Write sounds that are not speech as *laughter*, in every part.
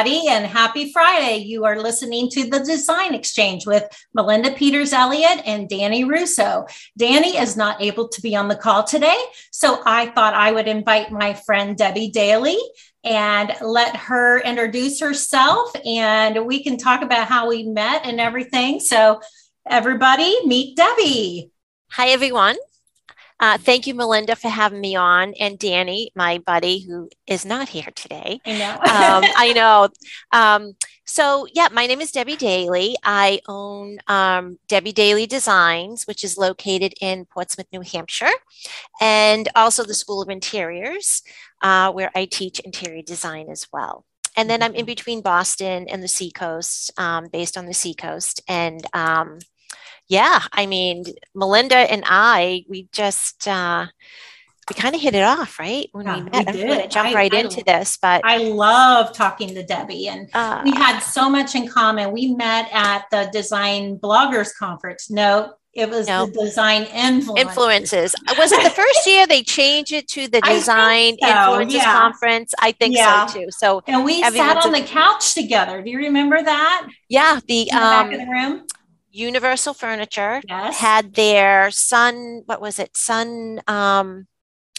Everybody, and happy Friday. You are listening to the Design Exchange with Melinda Peters Elliott and Danny Russo. Danny is not able to be on the call today, so I thought I would invite my friend Debbe Daley and let her introduce herself, and we can talk about how we met and everything. So, everybody, meet Debbe. Hi, everyone. Uh, thank you, Melinda, for having me on, and Danny, my buddy, who is not here today. I know. um, *laughs* I know. Um, so, yeah, my name is Debbe Daley. I own um, Debbe Daley Designs, which is located in Portsmouth, New Hampshire, and also the School of Interiors, uh, where I teach interior design as well. And then I'm in between Boston and the Seacoast, um, based on the Seacoast, and um, yeah, I mean, Melinda and I, we just uh, we kind of hit it off, right? When Yeah, we we met, I'm going to jump I- right I- into this, but I love talking to Debbe, and uh, we had so much in common. We met at the Design Bloggers Conference. No, it was No. the Design Influence. influences. Was it the first year they changed it to the Design so, Influences yeah. Conference? I think Yeah. so too. So And we sat on the couch together. Do you remember that? yeah, the In the back of um, the room? Universal Furniture Yes. had their Sun. What was it? Sun. Um,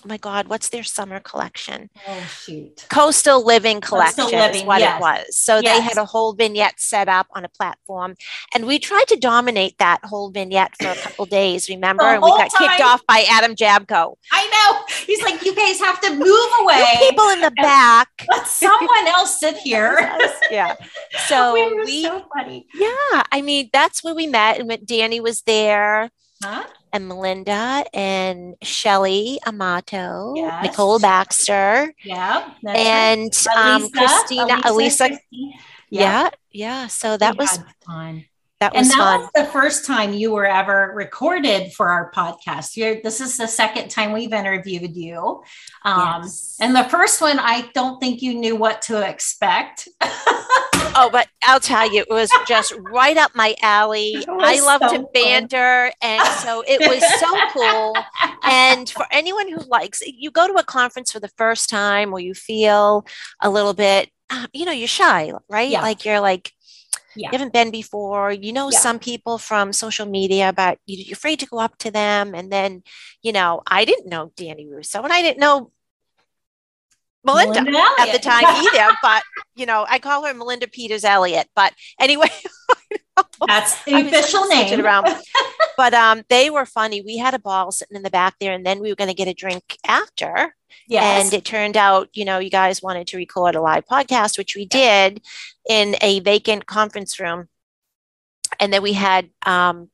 oh my God, what's their summer collection? oh, shoot. Coastal Living Coastal Collection is what yes. it was. So they had a whole vignette set up on a platform, and we tried to dominate that whole vignette for a couple days. Remember, and we got kicked off by Adam Jabko. I know. He's like, you guys have to move away. people in the back. *laughs* Let someone else sit *laughs* here. yeah. So *laughs* we we, so funny. yeah, I mean, that's where we met, and when Danny was there. Huh? And Melinda and Shelly Amato, Yes. Nicole Baxter, Yeah. that's right. and um, Christina, Elisa. Christine. Yeah, yeah. So that We was fun. that And was that fun. was the first time you were ever recorded for our podcast. You're, this is the second time we've interviewed you. Um, Yes. And the first one, I don't think you knew what to expect. *laughs* Oh, but I'll tell you, it was just right up my alley. I love so to banter. And so it was so cool. And for anyone who likes, you go to a conference for the first time or you feel a little bit, uh, you know, you're shy, right? Yeah. Like you're like, Yeah. you haven't been before. You know Yeah. some people from social media, but you- you're afraid to go up to them. And then, you know, I didn't know Danny Russo and I didn't know Melinda Melinda at the time *laughs* either, but you know, I call her Melinda Peters Elliott. But anyway, *laughs* That's the I official name. around. *laughs* but um, they were funny. We had a ball sitting in the back there, and then we were going to get a drink after. Yes. And it turned out, you know, you guys wanted to record a live podcast, which we did in a vacant conference room. And then we had, um,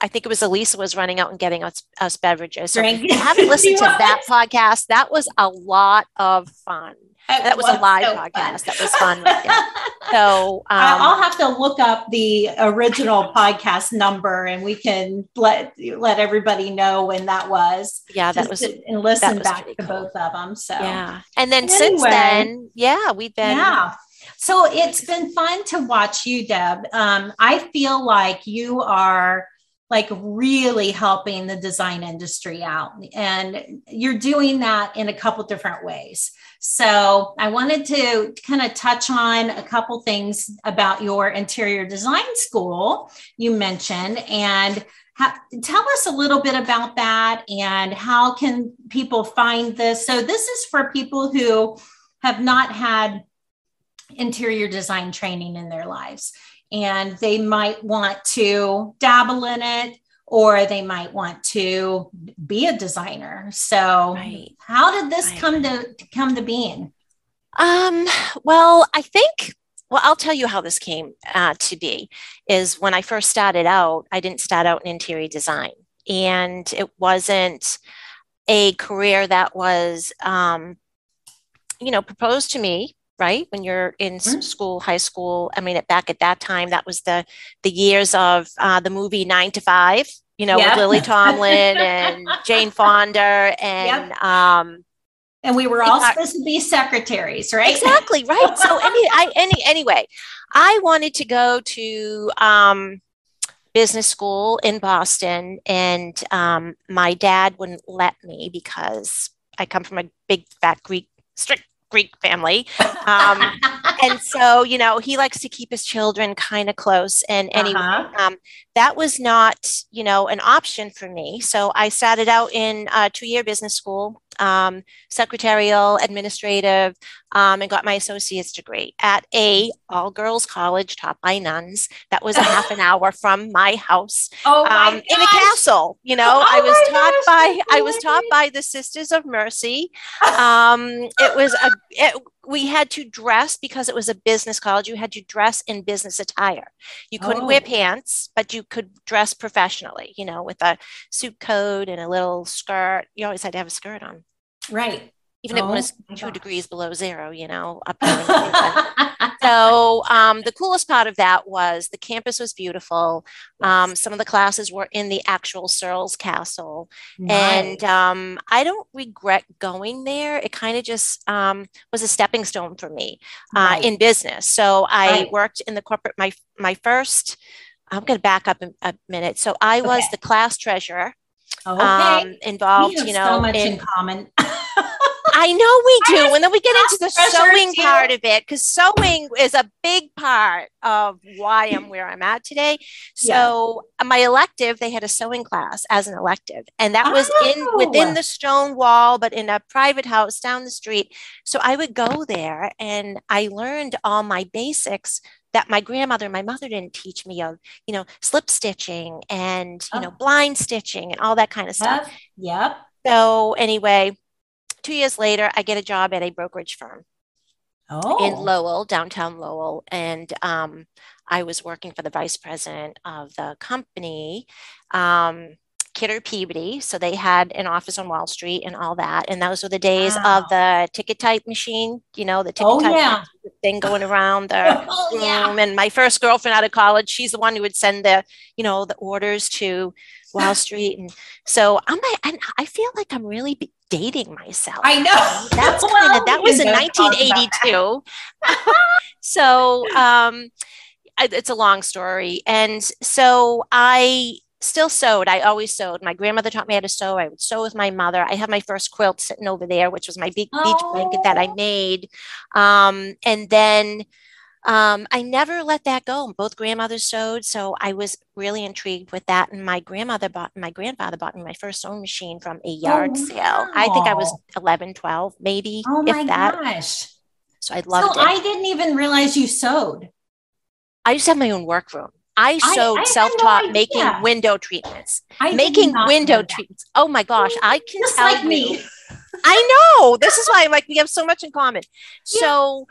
I think it was Elisa was running out and getting us, us beverages. So Drink. if you haven't *laughs* listened to that podcast, that was a lot of fun. It That was a live so fun. podcast. That was fun. *laughs* So, um, I'll have to look up the original podcast number and we can let let everybody know when that was. yeah, that was, to- and listen was back to cool. both of them. So yeah. And then since then, yeah, we've been, yeah. So it's been fun to watch you, Deb. Um, I feel like you are like really helping the design industry out, and you're doing that in a couple different ways. So I wanted to kind of touch on a couple things about your interior design school you mentioned, and tell us a little bit about that and how can people find this. So this is for people who have not had interior design training in their lives and they might want to dabble in it or they might want to be a designer so Right. how did this Right. come to, to come to being Um, well, I think, well, I'll tell you how this came uh, to be is when I first started out, I didn't start out in interior design and it wasn't a career that was, um, you know, proposed to me, right? When you're in Mhm. school, high school. I mean, back at that time, that was the, the years of uh, the movie Nine to Five, you know, Yeah. with Lily Tomlin and *laughs* Jane Fonda and, um, and we were all Yeah. supposed to be secretaries right exactly right so any *laughs* i any anyway i wanted to go to um business school in boston and um my dad wouldn't let me because i come from a big fat greek strict greek family. Um *laughs* and so you know he likes to keep his children kind of close and anyway uh-huh. um, that was not you know an option for me so i started out in a two-year business school um, secretarial, administrative, um, and got my associate's degree at a all girls college taught by nuns. That was a half an hour from my house *laughs* oh my um, in a castle. You know, *laughs* oh I was taught gosh, by I was taught by the Sisters of Mercy. Um, it was a it, we had to dress because it was a business college. You had to dress in business attire. You couldn't oh. wear pants, but you could dress professionally. You know, with a suit coat and a little skirt. You always had to have a skirt on. Right. Even oh, if it was oh two gosh. degrees below zero, you know, up *laughs* so um, the coolest part of that was the campus was beautiful. Um, some of the classes were in the actual Searles Castle, nice. and um, I don't regret going there. It kind of just um, was a stepping stone for me uh, right. in business. So I right. worked in the corporate. My my first. I'm going to back up a minute. So I was okay. the class treasurer Okay. Um, involved, you know, so much in, in common. I know we do. And then we get into the sewing too. part of it because sewing is a big part of why I'm where I'm at today. So yeah. my elective, they had a sewing class as an elective, and that was oh. in within the stone wall, but in a private house down the street. So I would go there and I learned all my basics that my grandmother and my mother didn't teach me of, you know, slip stitching and, you oh. know, blind stitching and all that kind of stuff. Yep. So anyway, two years later, I get a job at a brokerage firm. Oh. In Lowell, downtown Lowell. And um, I was working for the vice president of the company. Um, Kidder Peabody. So they had an office on Wall Street and all that. And those were the days wow. of the ticket type machine, you know, the ticket oh, type yeah. thing going around the *laughs* oh, room. Yeah. And my first girlfriend out of college, she's the one who would send the, you know, the orders to Wall Street. And so I'm and I feel like I'm really dating myself. I know. *laughs* That's well, kind of, that was in 1982. so, um, it's a long story. And so I still sewed. I always sewed. My grandmother taught me how to sew. I would sew with my mother. I have my first quilt sitting over there, which was my big oh. beach blanket that I oh. made. Um, and then um, I never let that go. Both grandmothers sewed, so I was really intrigued with that. And my grandmother bought, my grandfather bought me my first sewing machine from a yard oh, sale. I think I was 11, 12, maybe. Oh my that. gosh! So I loved so it. So I didn't even realize you sewed. I used to have my own workroom. I sewed I, I self-taught no making window treatments. I making window treatments. Oh my gosh, I can Just tell like you. me. *laughs* I know. This is why I'm like we have so much in common. Yeah. So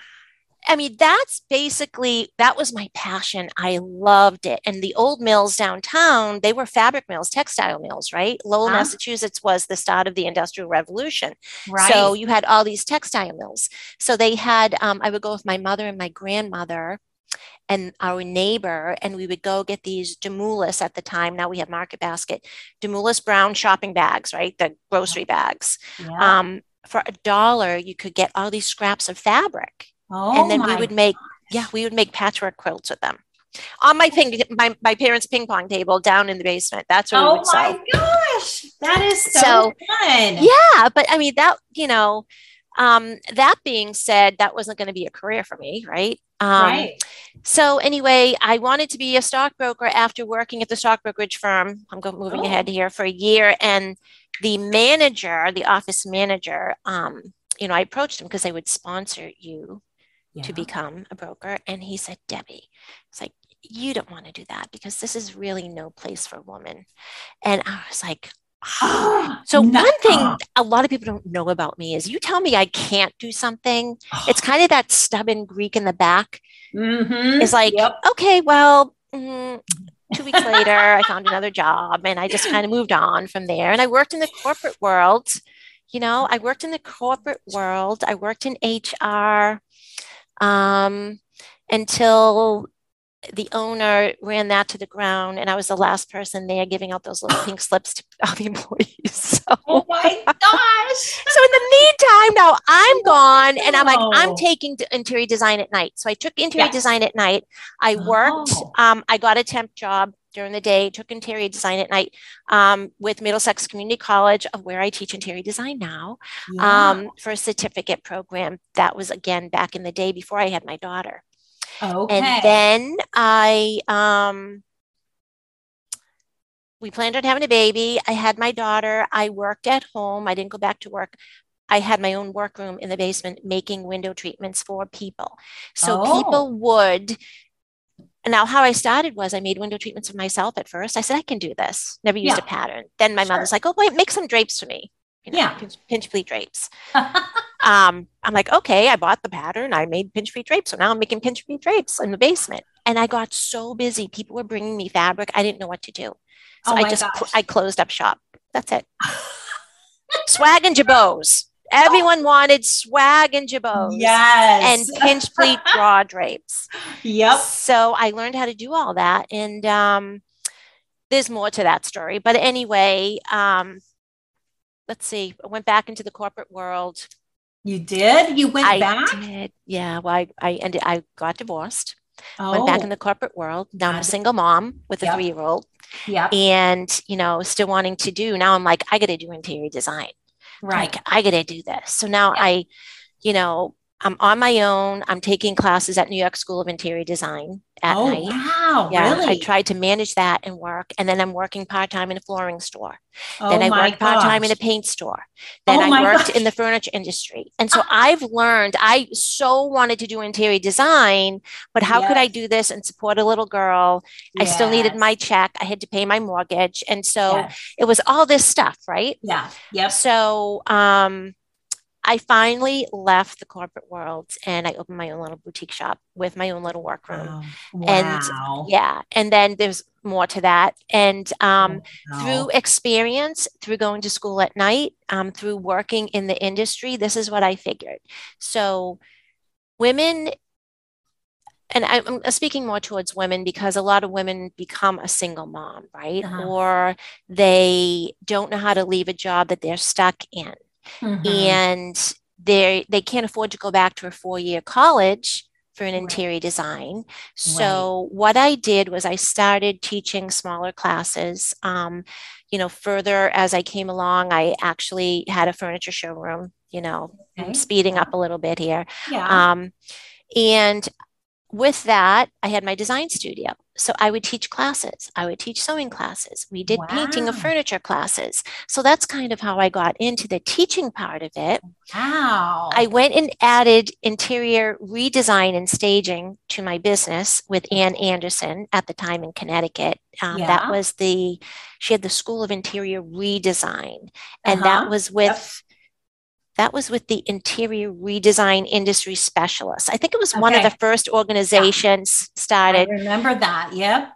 I mean, that's basically that was my passion. I loved it. And the old mills downtown, they were fabric mills, textile mills, right? Lowell, huh? Massachusetts was the start of the Industrial Revolution. Right. So you had all these textile mills. So they had, um, I would go with my mother and my grandmother and our neighbor, and we would go get these Demoulas at the time. Now we have Market Basket, Demoulas brown shopping bags, right? The grocery bags. Yeah. Um, for a dollar, you could get all these scraps of fabric. Oh, and then we would make, yeah, we would make patchwork quilts with them on my ping my, my parents' ping pong table down in the basement. That's where oh we would my sew. gosh, that is so, so fun. Yeah, but I mean that you know, um, that being said, that wasn't going to be a career for me, right? Um, right. So anyway, I wanted to be a stockbroker after working at the stock brokerage firm. I'm going moving oh. ahead here for a year, and the manager, the office manager, um, you know, I approached him because they would sponsor you yeah. to become a broker, and he said, Debbe, it's like you don't want to do that because this is really no place for a woman. And I was like, *gasps* so no. one thing a lot of people don't know about me is you tell me I can't do something. It's *gasps* kind of that stubborn Greek in the back. Mm-hmm. It's like, yep. okay, well, mm, two weeks later, I found another job and I just kind of moved on from there. And I worked in the corporate world. You know, I worked in the corporate world. I worked in HR um, until the owner ran that to the ground and I was the last person there giving out those little *laughs* pink slips to all the employees. *laughs* So, oh my gosh. so in the meantime, now I'm *laughs* gone and I'm like, I'm taking interior design at night. So I took interior yeah. design at night. I worked, oh. um, I got a temp job during the day, took interior design at night um, with Middlesex Community College, of where I teach interior design now, yeah. um, for a certificate program. That was again back in the day before I had my daughter. Okay. And then I, um, we planned on having a baby. I had my daughter. I worked at home. I didn't go back to work. I had my own workroom in the basement making window treatments for people. So oh. people would now how I started was I made window treatments for myself at first. I said, I can do this. Never used yeah. a pattern. Then my sure. mom was like, oh, wait, make some drapes for me. You know, yeah. pinch, pinch pleat drapes. *laughs* um, I'm like, okay, I bought the pattern. I made pinch pleat drapes. So now I'm making pinch pleat drapes in the basement. And I got so busy. People were bringing me fabric. I didn't know what to do. So oh I just, cl- I closed up shop. That's it. *laughs* Swag and jabots. Everyone wanted swag and jabots. Yes. And *laughs* pinch pleat draw drapes. Yep. So I learned how to do all that. And um, there's more to that story. But anyway, um, let's see. I went back into the corporate world. You did? You went I back? Did. Yeah. Well, I, I ended, I got divorced. Oh. Went back in the corporate world. Now I'm a single mom with a yep. three year old. Yeah. And, you know, still wanting to do. Now I'm like, I got to do interior design. Right. Like, I got to do this. So now yeah. I, you know, I'm on my own. I'm taking classes at New York School of Interior Design at oh, night. Wow, yeah, really? I tried to manage that and work. And then I'm working part time in a flooring store. Oh, then I worked part time in a paint store. Then oh, I worked gosh. in the furniture industry. And so I've learned I so wanted to do interior design, but how yes. could I do this and support a little girl? Yes. I still needed my check. I had to pay my mortgage. And so yes. it was all this stuff, right? Yeah. Yep. So um I finally left the corporate world and I opened my own little boutique shop with my own little workroom. Oh, wow. And yeah, and then there's more to that. And um, wow. through experience, through going to school at night, um, through working in the industry, this is what I figured. So, women, and I'm speaking more towards women because a lot of women become a single mom, right? Uh-huh. Or they don't know how to leave a job that they're stuck in mm-hmm. and they they can't afford to go back to a four year college for an interior right. design. So right. what I did was I started teaching smaller classes. Um, you know, further as I came along, I actually had a furniture showroom. You know, okay. speeding up a little bit here. Yeah. Um, and with that, I had my design studio. So I would teach classes. I would teach sewing classes. We did wow. painting of furniture classes. So that's kind of how I got into the teaching part of it. Wow. I went and added interior redesign and staging to my business with Ann Anderson at the time in Connecticut. Um, yeah. That was the, she had the School of Interior Redesign. And uh-huh. that was with, yep that was with the Interior Redesign Industry Specialists. I think it was okay. one of the first organizations yeah. started. I remember that. Yep.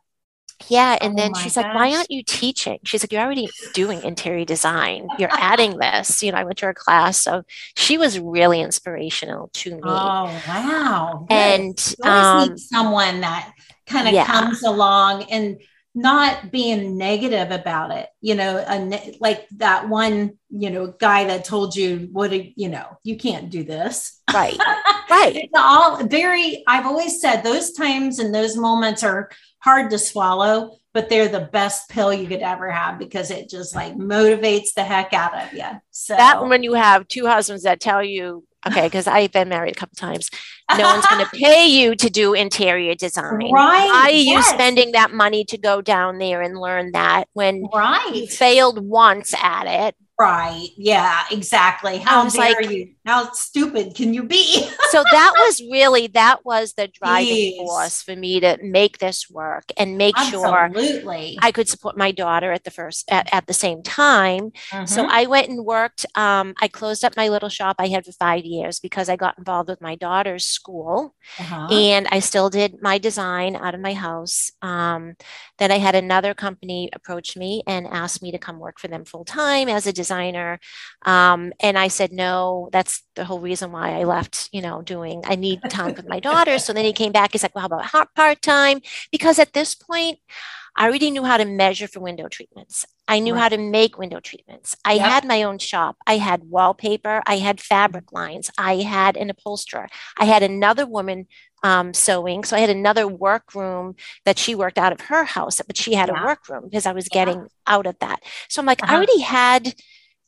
Yeah. And oh then she's gosh. like, why aren't you teaching? She's like, you're already doing interior design. You're *laughs* adding this. You know, I went to her class. So she was really inspirational to me. Oh, wow. Good. And always um, need someone that kind of yeah. comes along and not being negative about it you know ne- like that one you know guy that told you what you know you can't do this. Right. *laughs* Right. It's all very i've always said those times and those moments are hard to swallow but they're the best pill you could ever have because it just like motivates the heck out of you so that when you have two husbands that tell you okay because i've been married a couple times no one's going *laughs* to pay you to do interior design. Right. Why are yes. you spending that money to go down there and learn that when right. you failed once at it? Right. Yeah, exactly. How dare like, you? How stupid can you be? *laughs* so that was really that was the driving force for me to make this work and make Absolutely. sure I could support my daughter at the first at, at the same time. Mm-hmm. So I went and worked. Um, I closed up my little shop I had for five years because I got involved with my daughter's school, uh-huh. and I still did my design out of my house. Um, then I had another company approach me and asked me to come work for them full time as a designer designer. Um, and I said, no, that's the whole reason why I left, you know, doing, I need time with my daughter. So then he came back. He's like, well, how about part time? Because at this point, I already knew how to measure for window treatments. I knew right. how to make window treatments. I yep. had my own shop. I had wallpaper. I had fabric lines. I had an upholsterer. I had another woman um, sewing. So I had another workroom that she worked out of her house, but she had yeah. a workroom because I was yeah. getting out of that. So I'm like, uh-huh. I already had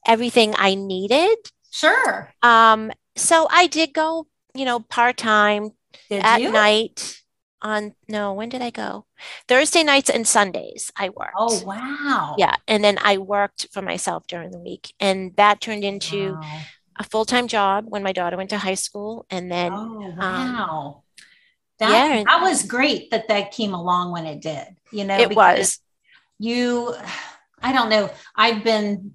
everything I needed. Sure. Um, so I did go, you know, part time at you? night on no when did i go thursday nights and sundays i worked oh wow yeah and then i worked for myself during the week and that turned into wow. a full-time job when my daughter went to high school and then oh um, wow um, that, yeah that was great that that came along when it did you know it was you i don't know i've been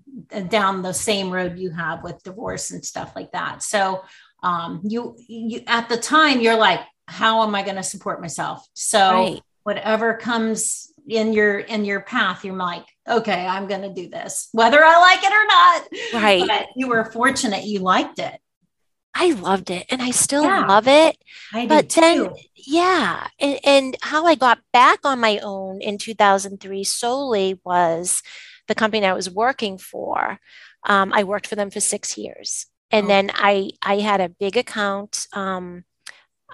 down the same road you have with divorce and stuff like that so um you you at the time you're like how am I going to support myself? So right. whatever comes in your in your path, you're like, okay, I'm going to do this, whether I like it or not. Right. But you were fortunate you liked it. I loved it and I still yeah, love it. I but then, yeah. And, and how I got back on my own in 2003 solely was the company I was working for. Um, I worked for them for six years. And oh. then I, I had a big account. Um,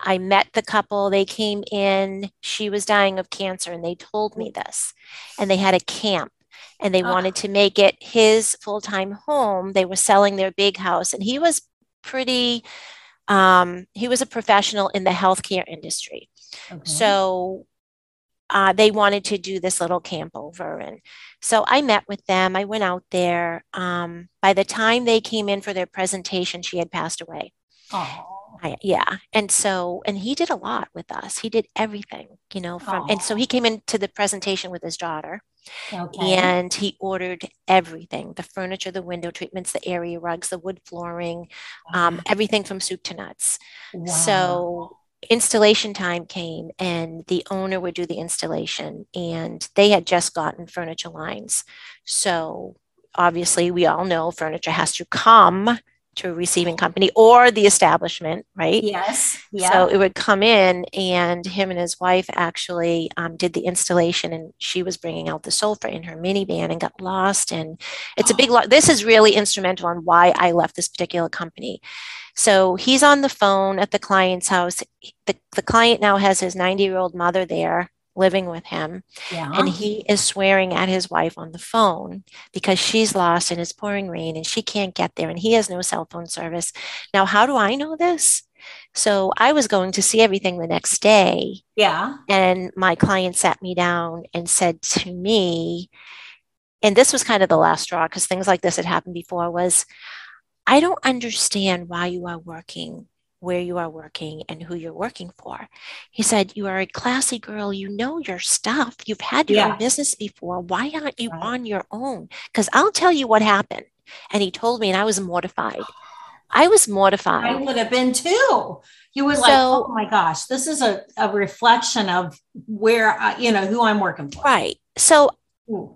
I met the couple. They came in. She was dying of cancer, and they told me this. And they had a camp, and they oh. wanted to make it his full time home. They were selling their big house, and he was pretty. Um, he was a professional in the healthcare industry, okay. so uh, they wanted to do this little camp over, and so I met with them. I went out there. Um, by the time they came in for their presentation, she had passed away. Oh. I, yeah. And so, and he did a lot with us. He did everything, you know, from, Aww. and so he came into the presentation with his daughter okay. and he ordered everything the furniture, the window treatments, the area rugs, the wood flooring, um, everything from soup to nuts. Wow. So, installation time came and the owner would do the installation and they had just gotten furniture lines. So, obviously, we all know furniture has to come to a receiving company or the establishment, right? Yes. Yeah. So it would come in, and him and his wife actually um, did the installation, and she was bringing out the sofa in her minivan and got lost. And it's oh. a big lot. This is really instrumental on why I left this particular company. So he's on the phone at the client's house. The, the client now has his 90 year old mother there living with him. Yeah. And he is swearing at his wife on the phone because she's lost and it's pouring rain and she can't get there and he has no cell phone service. Now, how do I know this? So I was going to see everything the next day. Yeah. And my client sat me down and said to me, and this was kind of the last straw because things like this had happened before was I don't understand why you are working where you are working and who you're working for. He said, You are a classy girl. You know your stuff. You've had your yeah. own business before. Why aren't you right. on your own? Because I'll tell you what happened. And he told me, and I was mortified. I was mortified. I would have been too. You were so, like, oh my gosh, this is a, a reflection of where, I, you know, who I'm working for. Right. So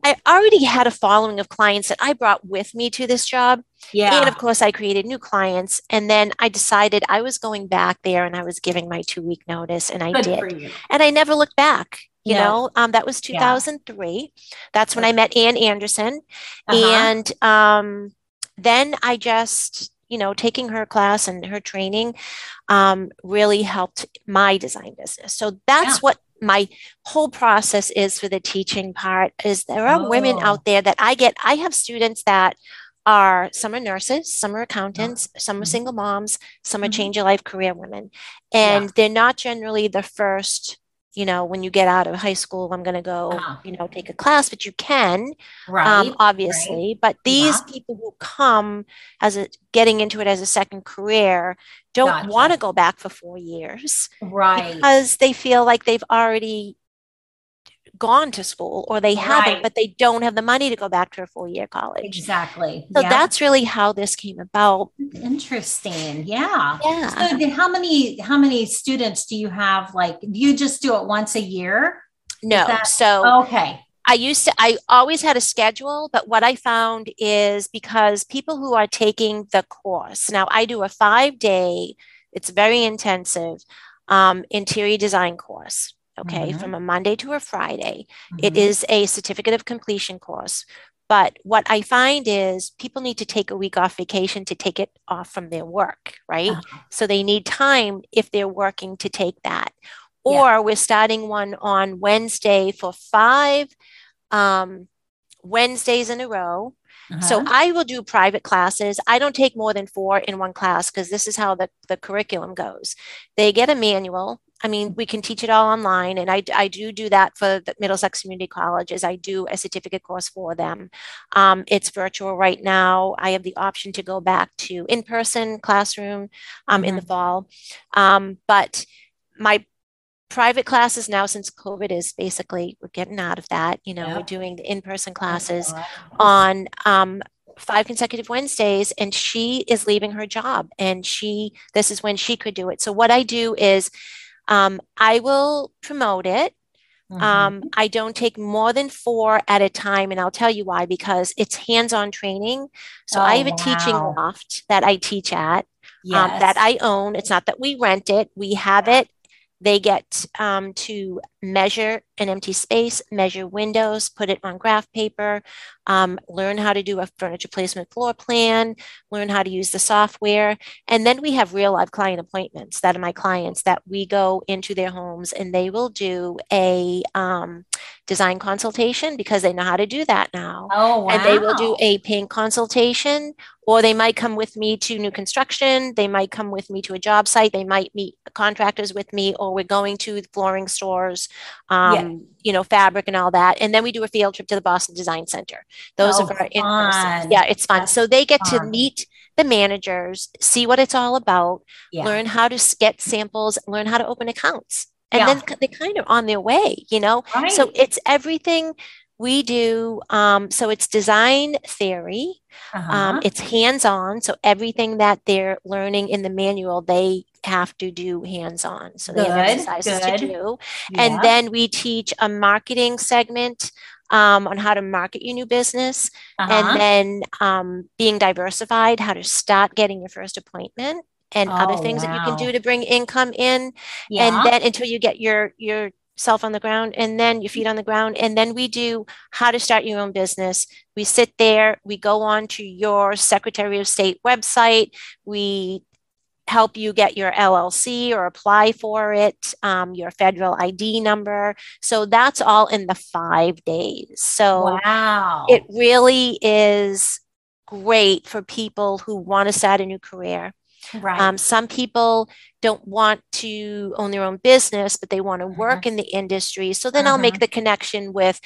I already had a following of clients that I brought with me to this job. Yeah. And of course, I created new clients. And then I decided I was going back there and I was giving my two week notice, and I Good did. And I never looked back. You yeah. know, um, that was 2003. Yeah. That's when I met Ann Anderson. Uh-huh. And um, then I just, you know, taking her class and her training um, really helped my design business. So that's yeah. what my whole process is for the teaching part is there are oh. women out there that I get I have students that are some are nurses, some are accountants, *gasps* some are mm-hmm. single moms, some are mm-hmm. change your life career women. And yeah. they're not generally the first you know, when you get out of high school, I'm going to go, uh-huh. you know, take a class, but you can, um, right? Um, obviously. Right. But these yeah. people who come as a getting into it as a second career don't gotcha. want to go back for four years, right? Because they feel like they've already gone to school or they haven't, right. but they don't have the money to go back to a full year college. Exactly. So yeah. that's really how this came about. Interesting. Yeah. Yeah. So how many how many students do you have? Like, do you just do it once a year? No. That, so okay. I used to, I always had a schedule, but what I found is because people who are taking the course, now I do a five day, it's very intensive um, interior design course okay, mm-hmm. from a Monday to a Friday. Mm-hmm. It is a certificate of completion course. But what I find is people need to take a week off vacation to take it off from their work, right? Uh-huh. So they need time if they're working to take that. Or yeah. we're starting one on Wednesday for five um, Wednesdays in a row. Uh-huh. So I will do private classes. I don't take more than four in one class because this is how the, the curriculum goes. They get a manual I mean, we can teach it all online, and I, I do do that for the Middlesex Community Colleges. I do a certificate course for them. Um, it's virtual right now. I have the option to go back to in-person classroom um, mm-hmm. in the mm-hmm. fall, um, but my private classes now since covid is basically we're getting out of that you know we're doing the in-person classes on um, five consecutive Wednesdays and she is leaving her job and she this is when she could do it. So what I do is um, I will promote it. Mm-hmm. Um, I don't take more than four at a time, and I'll tell you why because it's hands on training. So oh, I have a wow. teaching loft that I teach at yes. um, that I own. It's not that we rent it, we have it they get um, to measure an empty space, measure windows, put it on graph paper, um, learn how to do a furniture placement floor plan, learn how to use the software. And then we have real live client appointments that are my clients that we go into their homes and they will do a um, design consultation because they know how to do that now. Oh, wow. And they will do a paint consultation or they might come with me to new construction. They might come with me to a job site. They might meet contractors with me, or we're going to flooring stores, um, yeah. You know, fabric and all that. And then we do a field trip to the Boston Design Center. Those oh, are in person. Yeah, it's fun. That's so they get fun. to meet the managers, see what it's all about, yeah. learn how to get samples, learn how to open accounts. And yeah. then they're kind of on their way, you know? Right. So it's everything we do um, so it's design theory uh-huh. um, it's hands-on so everything that they're learning in the manual they have to do hands-on so good, they have exercises good. to do yeah. and then we teach a marketing segment um, on how to market your new business uh-huh. and then um, being diversified how to start getting your first appointment and oh, other things wow. that you can do to bring income in yeah. and then until you get your your self on the ground and then your feet on the ground and then we do how to start your own business we sit there we go on to your secretary of state website we help you get your llc or apply for it um, your federal id number so that's all in the five days so wow. it really is great for people who want to start a new career Right. Um, some people don't want to own their own business, but they want to work uh-huh. in the industry. So then. I'll make uh-huh. the connection with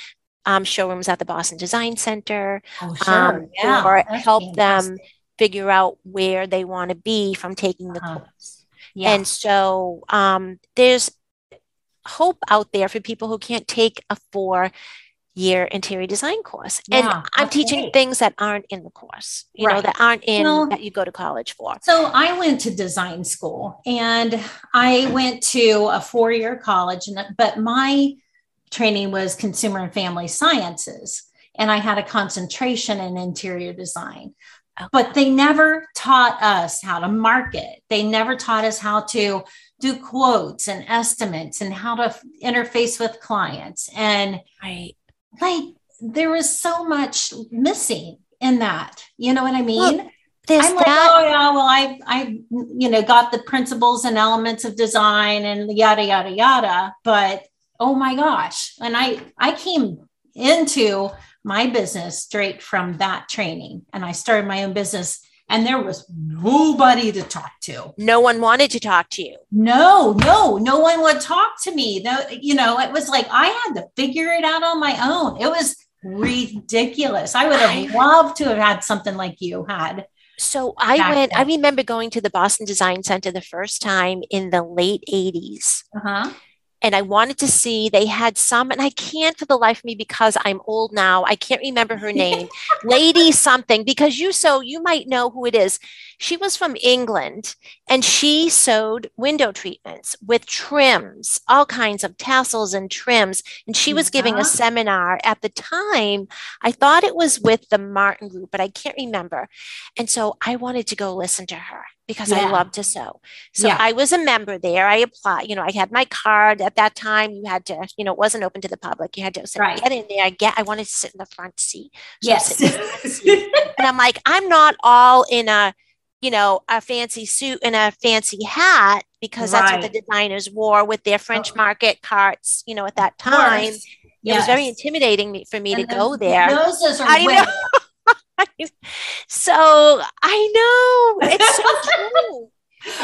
um, showrooms at the Boston Design Center oh, sure. um, yeah. or That's help them figure out where they want to be from taking the uh-huh. course. Yeah. And so um, there's hope out there for people who can't take a four year interior design course. And yeah, I'm okay. teaching things that aren't in the course, you right. know, that aren't in well, that you go to college for. So I went to design school and I went to a four year college, and but my training was consumer and family sciences. And I had a concentration in interior design. Okay. But they never taught us how to market. They never taught us how to do quotes and estimates and how to interface with clients. And right like there was so much missing in that. You know what I mean? Well, I'm like, that- oh yeah, well, I, I, you know, got the principles and elements of design and yada yada yada. But oh my gosh, and I, I came into my business straight from that training, and I started my own business and there was nobody to talk to. No one wanted to talk to you. No, no, no one would talk to me. No, you know, it was like I had to figure it out on my own. It was ridiculous. I would have loved to have had something like you had. So I went, then. I remember going to the Boston Design Center the first time in the late 80s. Uh-huh and I wanted to see they had some, and I can't for the life of me because I'm old now. I can't remember her name, *laughs* Lady something, because you so you might know who it is. She was from England and she sewed window treatments with trims, all kinds of tassels and trims. And she was giving a seminar at the time. I thought it was with the Martin Group, but I can't remember. And so I wanted to go listen to her. because Yeah. I love to sew. So Yeah. I was a member there. I applied, you know, I had my card at that time. You had to, you know, it wasn't open to the public. You had to say, Right. get in there. I get, I wanted to sit in the front seat. So yes. the front seat. and I'm like, I'm not all in a, you know, a fancy suit and a fancy hat because that's what the designers wore with their French Oh. market carts, you know, at that time. It was very intimidating me, for me And to go there. Noses are I know. *laughs* so I know it's so *laughs* true.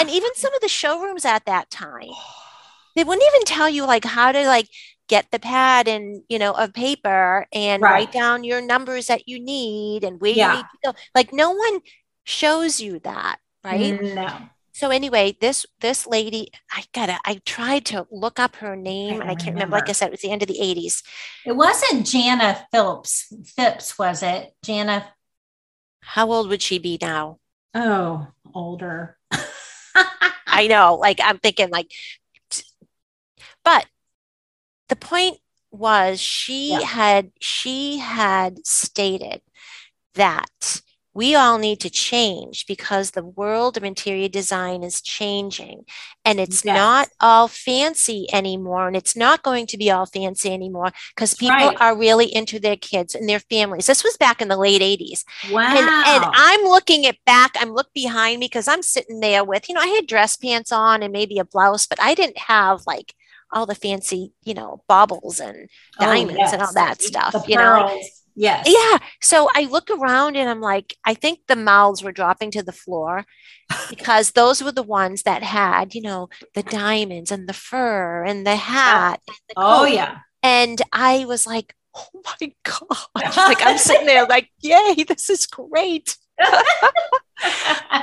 And even some of the showrooms at that time, *sighs* they wouldn't even tell you like how to like get the pad and you know of paper and Right. write down your numbers that you need and where Yeah. you need to go. Like no one shows you that, right? No. So anyway, this this lady, I gotta, I tried to look up her name and I can't remember. Like I said, it was the end of the 80s. It wasn't Jana Phillips. Phipps, was it? Jana. How old would she be now? Oh, older. *laughs* I know, like I'm thinking like but the point was she Yeah. had she had stated that we all need to change because the world of interior design is changing and it's Yes. not all fancy anymore and it's not going to be all fancy anymore because people Right. are really into their kids and their families this was back in the late 80s wow. and, and I'm looking at back, I'm look behind me because I'm sitting there with, you know, I had dress pants on and maybe a blouse, but I didn't have like all the fancy, you know, baubles and Oh, diamonds and all that stuff, you know. Yes. Yeah. So I look around and I'm like, I think the mouths were dropping to the floor *laughs* because those were the ones that had, you know, the diamonds and the fur and the hat. and the Oh yeah. And I was like, oh my *laughs* God. Like I'm *laughs* sitting there like, yay, this is great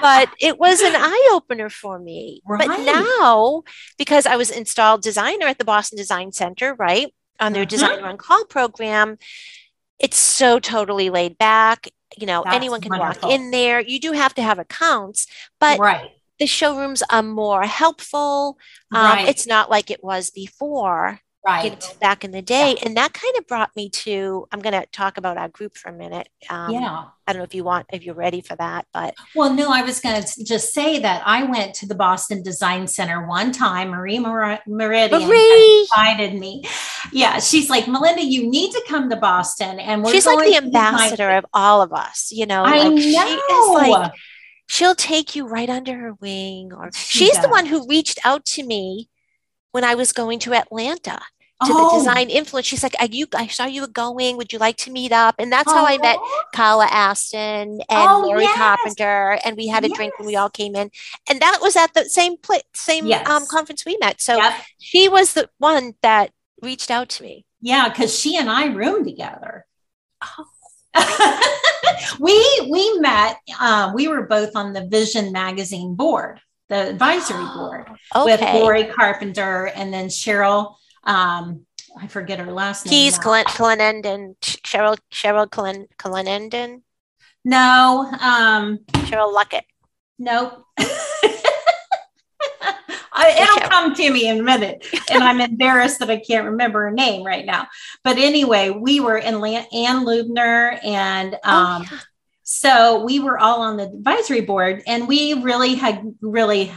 but it was an eye opener for me. But now, because I was installed designer at the Boston Design Center, right, on their Mhm. designer on call program, it's so totally laid back. You know, That's anyone can wonderful. walk in there. You do have to have accounts, but right. the showrooms are more helpful. Um, Right. It's not like it was before you Right. know, back in the day. And that kind of brought me to, I'm going to talk about our group for a minute. Um, yeah. I don't know if you want, if you're ready for that, but Well, no, I was going to just say that I went to the Boston Design Center one time. Marie Mer- Meridian Marie, invited me. Yeah, she's like, Melinda, you need to come to Boston, and we're she's like the ambassador of all of us, you know. I like know. she is like she'll take you right under her wing, or She she's the one who reached out to me when I was going to Atlanta to Oh. the design influence. She's like, Are you I saw you were going. Would you like to meet up? And that's how I met Oh, Carla Aston and Oh, Lori yes. Carpenter, and we had a drink when we all came in, and that was at the same place, same um, conference we met. So Yep. she was the one that reached out to me. Yeah, because she and I roomed together. Oh. *laughs* we we met. Uh, we were both on the Vision magazine board, the advisory board, *gasps* with Okay. Lori Carpenter and then Cheryl. Um, I forget her last name. Keys. Clenenden, Cheryl Cheryl Clen- Clenenden, No, um, Cheryl Luckett. nope. *laughs* I, it'll come to me in a minute, and I'm embarrassed that I can't remember her name right now. But anyway, we were in Lan- Ann Lubner and um, oh, yeah. So we were all on the advisory board and we really had really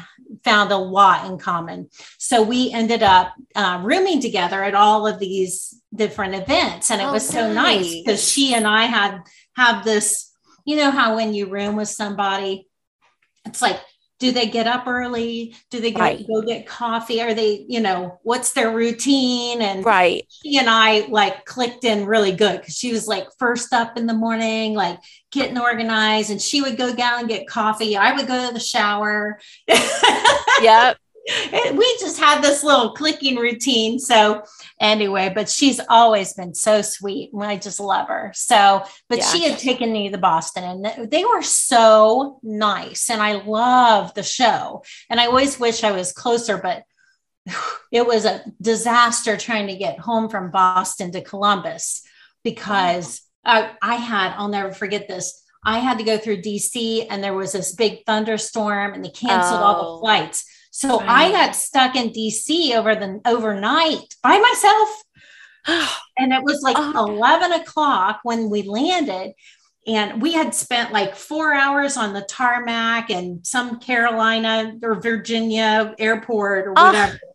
found a lot in common. So we ended up uh, rooming together at all of these different events. And it Oh, was so nice nice. because she and I had have this, you know, how when you room with somebody, it's like, do they get up early? Do they go, Right. go get coffee? Are they, you know, what's their routine? And right. she and I like clicked in really good because she was like first up in the morning, like getting organized, and she would go down and get coffee. I would go to the shower. *laughs* Yep. And we just had this little clicking routine. So anyway, but she's always been so sweet. And I just love her. So, but Yeah. she had taken me to Boston and they were so nice. And I love the show. And I always wish I was closer, but *sighs* it was a disaster trying to get home from Boston to Columbus because I, I had, I'll never forget this. I had to go through DC and there was this big thunderstorm and they canceled all Oh. the flights. So I got stuck in DC over the overnight by myself. *gasps* And it was like Oh. 11 o'clock when we landed. and we had spent like four hours on the tarmac and some Carolina or Virginia airport or whatever. Oh.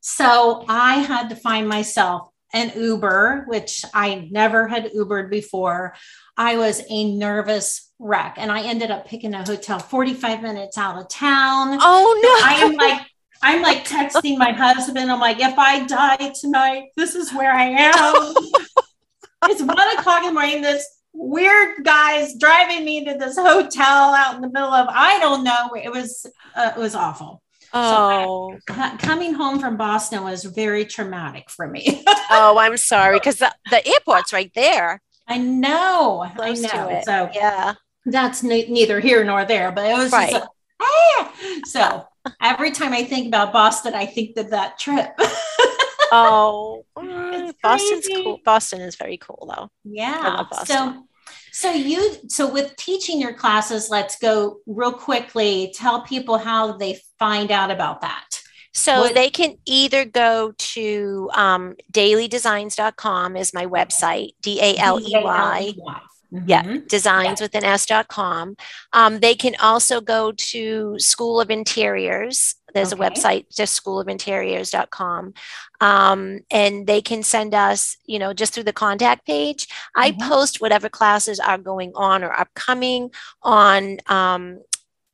So I had to find myself an Uber, which I never had Ubered before. I was a nervous wreck and I ended up picking a hotel 45 minutes out of town. Oh no. I am like I'm like *laughs* texting my husband. I'm like, if I die tonight, this is where I am. *laughs* it's one o'clock in the morning. This weird guys driving me to this hotel out in the middle of I don't know. It was uh, it was awful. Oh, so I, coming home from Boston was very traumatic for me. *laughs* oh, I'm sorry because the, the airport's right there. I know. Close I know. So yeah, that's ne- neither here nor there. But it was right. just *laughs* ah! so every time I think about Boston, I think that that trip. *laughs* oh, Boston's cool. Boston is very cool though. Yeah. So so you so with teaching your classes, let's go real quickly. Tell people how they find out about that. So what? they can either go to um, daleydesigns.com is my website, D A L E Y. Mm-hmm. Yeah, designs yeah. with an S.com. Um, they can also go to School of Interiors. There's okay. a website, just schoolofinteriors.com. Um, and they can send us, you know, just through the contact page. Mm-hmm. I post whatever classes are going on or upcoming on um,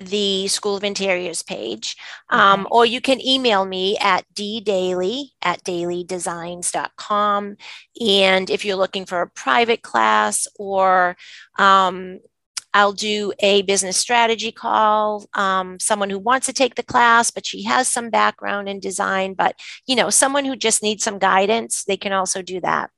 the School of Interiors page, um, or you can email me at ddaley at daleydesigns.com. And if you're looking for a private class or um, I'll do a business strategy call. Um, someone who wants to take the class, but she has some background in design, but you know, someone who just needs some guidance, they can also do that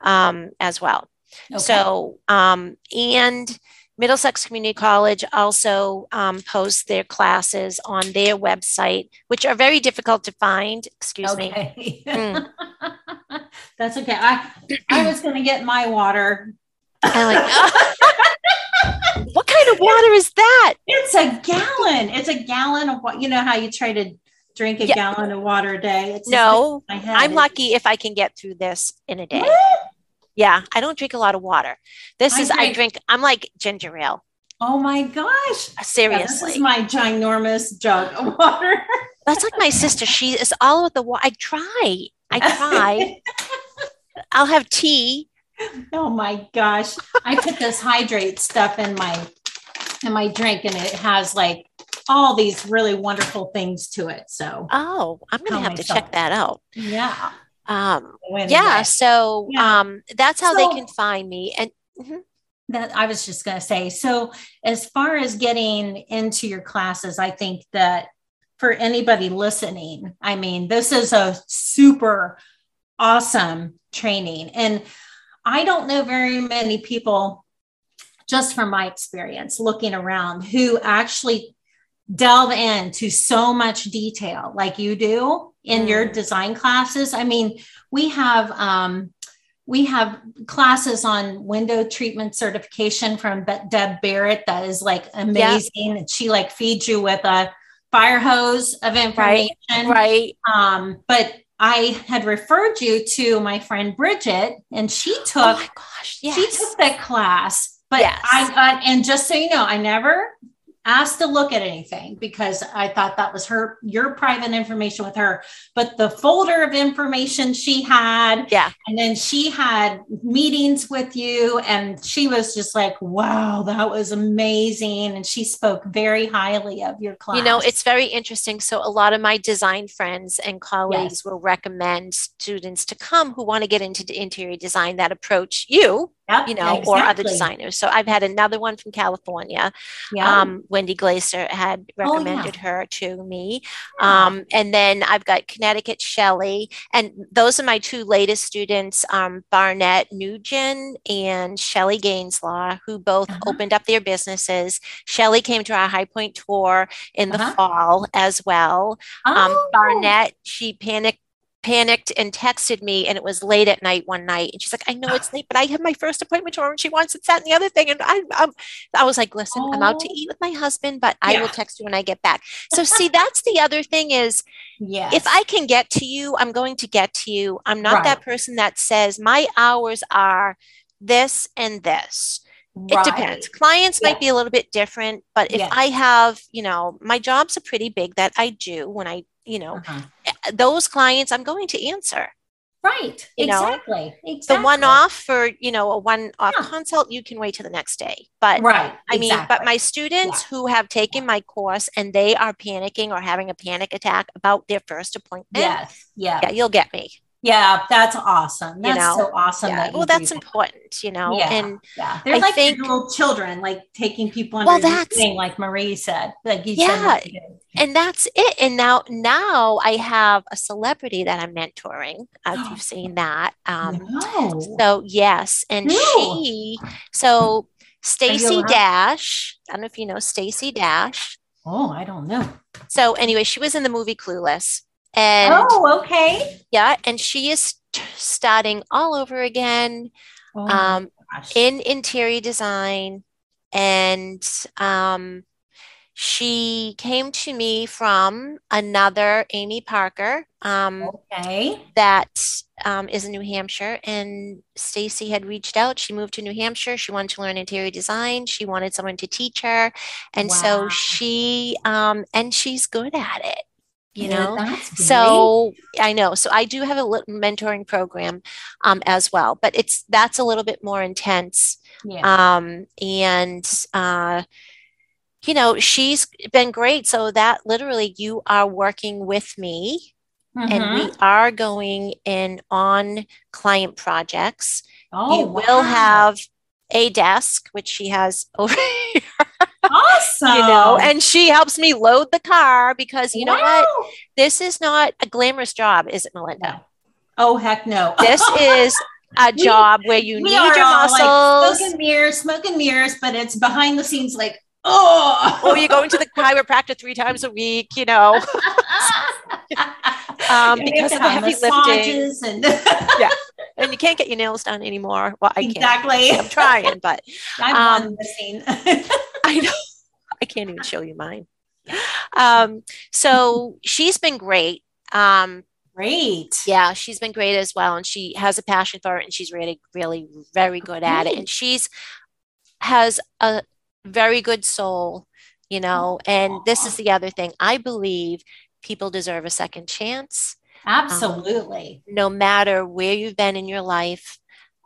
um, as well. Okay. So, um, and Middlesex Community College also um, posts their classes on their website, which are very difficult to find. Excuse okay. me. Mm. *laughs* That's okay. I I was going to get my water. like, *laughs* what kind of water is that? It's a gallon. It's a gallon of what you know how you try to drink a yeah. gallon of water a day. It's no, I'm lucky if I can get through this in a day. What? Yeah, I don't drink a lot of water. This I is drink, I drink. I'm like ginger ale. Oh my gosh! Seriously, yeah, this is my ginormous jug of water. *laughs* That's like my sister. She is all with the water. I try. I try. *laughs* I'll have tea. Oh my gosh! I put this hydrate stuff in my in my drink, and it has like all these really wonderful things to it. So, oh, I'm gonna have myself. to check that out. Yeah. Um, yeah, so yeah. Um, that's how so, they can find me. And mm-hmm. that I was just going to say. So, as far as getting into your classes, I think that for anybody listening, I mean, this is a super awesome training. And I don't know very many people, just from my experience looking around, who actually delve into so much detail like you do in mm. your design classes. I mean, we have um, we have classes on window treatment certification from Deb Barrett that is like amazing. Yep. And she like feeds you with a fire hose of information. Right. right. Um, but I had referred you to my friend Bridget, and she oh took. Oh my gosh! Yes. She took that class. But yes. I, uh, and just so you know, I never asked to look at anything because I thought that was her, your private information with her. But the folder of information she had, yeah. And then she had meetings with you, and she was just like, wow, that was amazing. And she spoke very highly of your class. You know, it's very interesting. So, a lot of my design friends and colleagues yes. will recommend students to come who want to get into interior design that approach you Yep, you know, exactly. or other designers. So I've had another one from California. Yeah. Um, Wendy Glaser had recommended oh, yeah. her to me. Yeah. Um, and then I've got Connecticut Shelley. And those are my two latest students, um, Barnett Nugent and Shelley Gainslaw, who both uh-huh. opened up their businesses. Shelley came to our High Point tour in the uh-huh. fall as well. Um, oh. Barnett, she panicked panicked and texted me and it was late at night one night and she's like i know it's late but i have my first appointment tomorrow and she wants it that and the other thing and i um, i was like listen oh. i'm out to eat with my husband but yeah. i will text you when i get back so see *laughs* that's the other thing is yes. if i can get to you i'm going to get to you i'm not right. that person that says my hours are this and this It depends. Clients Yeah. might be a little bit different, but if Yeah. I have, you know, my jobs are pretty big that I do when I, you know, Uh-huh. Those clients I'm going to answer. Right. You know, exactly. Exactly. The one off for, you know, a one off Yeah. consult, you can wait till the next day. But Right. I mean, but my students who have taken my course and they are panicking or having a panic attack about their first appointment, yes. Yeah. yeah, you'll get me. Yeah. That's awesome. You That's know, so awesome. yeah. that Well, that's that. important, you know. Yeah. And Yeah. They're I like think- little children, like taking people under Well, that's- wing, like Marie said. Like you Yeah. said. and that's it. And now now I have a celebrity that I'm mentoring. If you've *gasps* seen that. Um no. so yes, and Who? she so Stacey? Dash. I don't know if you know Stacey Dash. oh, I don't know. So anyway, she was in the movie Clueless. And oh, okay. yeah, and she is t- starting all over again Oh, um, in interior design. And um, she came to me from another Amy Parker um, okay. that um, is in New Hampshire. And Stacey had reached out. She moved to New Hampshire. She wanted to learn interior design. She wanted someone to teach her. And so she, um, and she's good at it, you know? So I know. So I do have a little mentoring program um, as well, but it's that's a little bit more intense. yeah. Um, and uh, you know, she's been great. So that literally you are working with me and Mhm. we are going in on client projects. oh, you will have a desk, which she has *laughs* over here, awesome. you know, and she helps me load the car because you know what? This is not a glamorous job, is it, Melinda? No. Oh heck no. *laughs* This is a We- job where you need your muscles. like smoke and mirrors, smoke and mirrors, but it's behind the scenes like, oh, or you're going to the *laughs* chiropractor three times a week, you know, *laughs* um, Yeah, because of the heavy lifting. and And you can't get your nails done anymore. Well, I can't. exactly. I'm trying, but I'm Um, one missing. I know *laughs* I can't even show you mine. Um, so she's been great. Um, Great. yeah, she's been great as well. And she has a passion for it and she's really, really very good at it. And she's has a very good soul, you know. And this is the other thing. I believe people deserve a second chance, Absolutely. no matter where you've been in your life,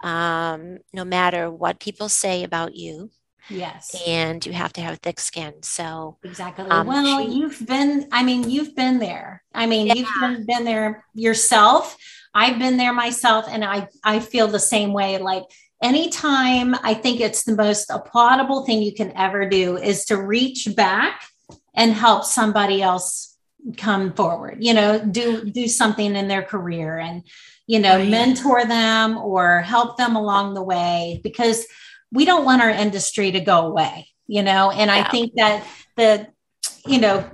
um, no matter what people say about you. Yes. And you have to have thick skin. So Exactly. Um, well, she- you've been, I mean, you've been there. I mean, Yeah. you've been, been there yourself. I've been there myself, and I, I feel the same way. Like anytime I think it's the most applaudable thing you can ever do is to reach back and help somebody else come forward, you know, do, do something in their career and, you know, Right. mentor them or help them along the way because we don't want our industry to go away, you know, and I think that the, you know,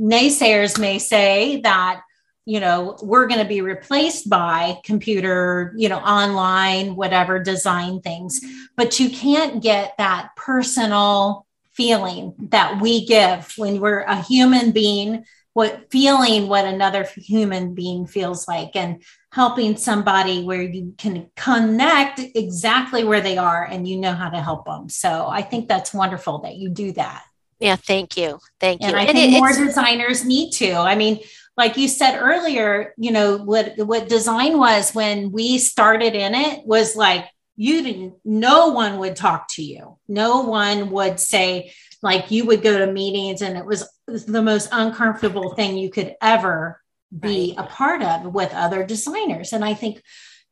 naysayers may say that, you know, we're going to be replaced by computer, you know, online, whatever design things, but you can't get that personal feeling that we give when we're a human being, what feeling what another human being feels like. And helping somebody where you can connect exactly where they are and you know how to help them. So I think that's wonderful that you do that. yeah, thank you. Thank you. And I And think it- more designers need to. I mean, like you said earlier, you know, what what design was when we started in it was like you didn't no one would talk to you. No one would say like you would go to meetings and it was the most uncomfortable thing you could ever be a part of with other designers. And I think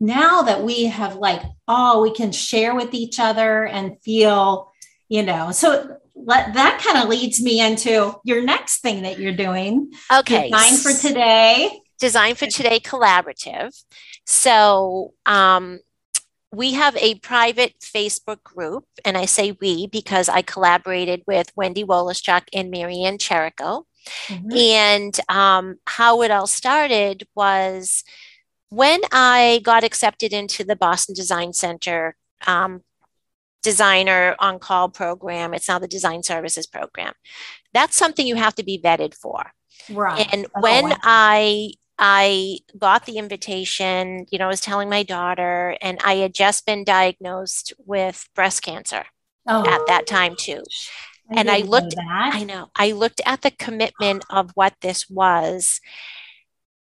now that we have like oh we can share with each other and feel you know so let, that kind of leads me into your next thing that you're doing okay. design for today Design for Today collaborative. So um, we have a private Facebook group, and I say we because I collaborated with Wendy Woloschuk and Marianne Cherico. And um, how it all started was when I got accepted into the Boston Design Center um, designer on call program. It's now the design services program. That's something you have to be vetted for. right And Oh, when wow. I I got the invitation, you know, I was telling my daughter, and I had just been diagnosed with breast cancer. oh. at that time too. I and I looked I know I looked at the commitment of what this was.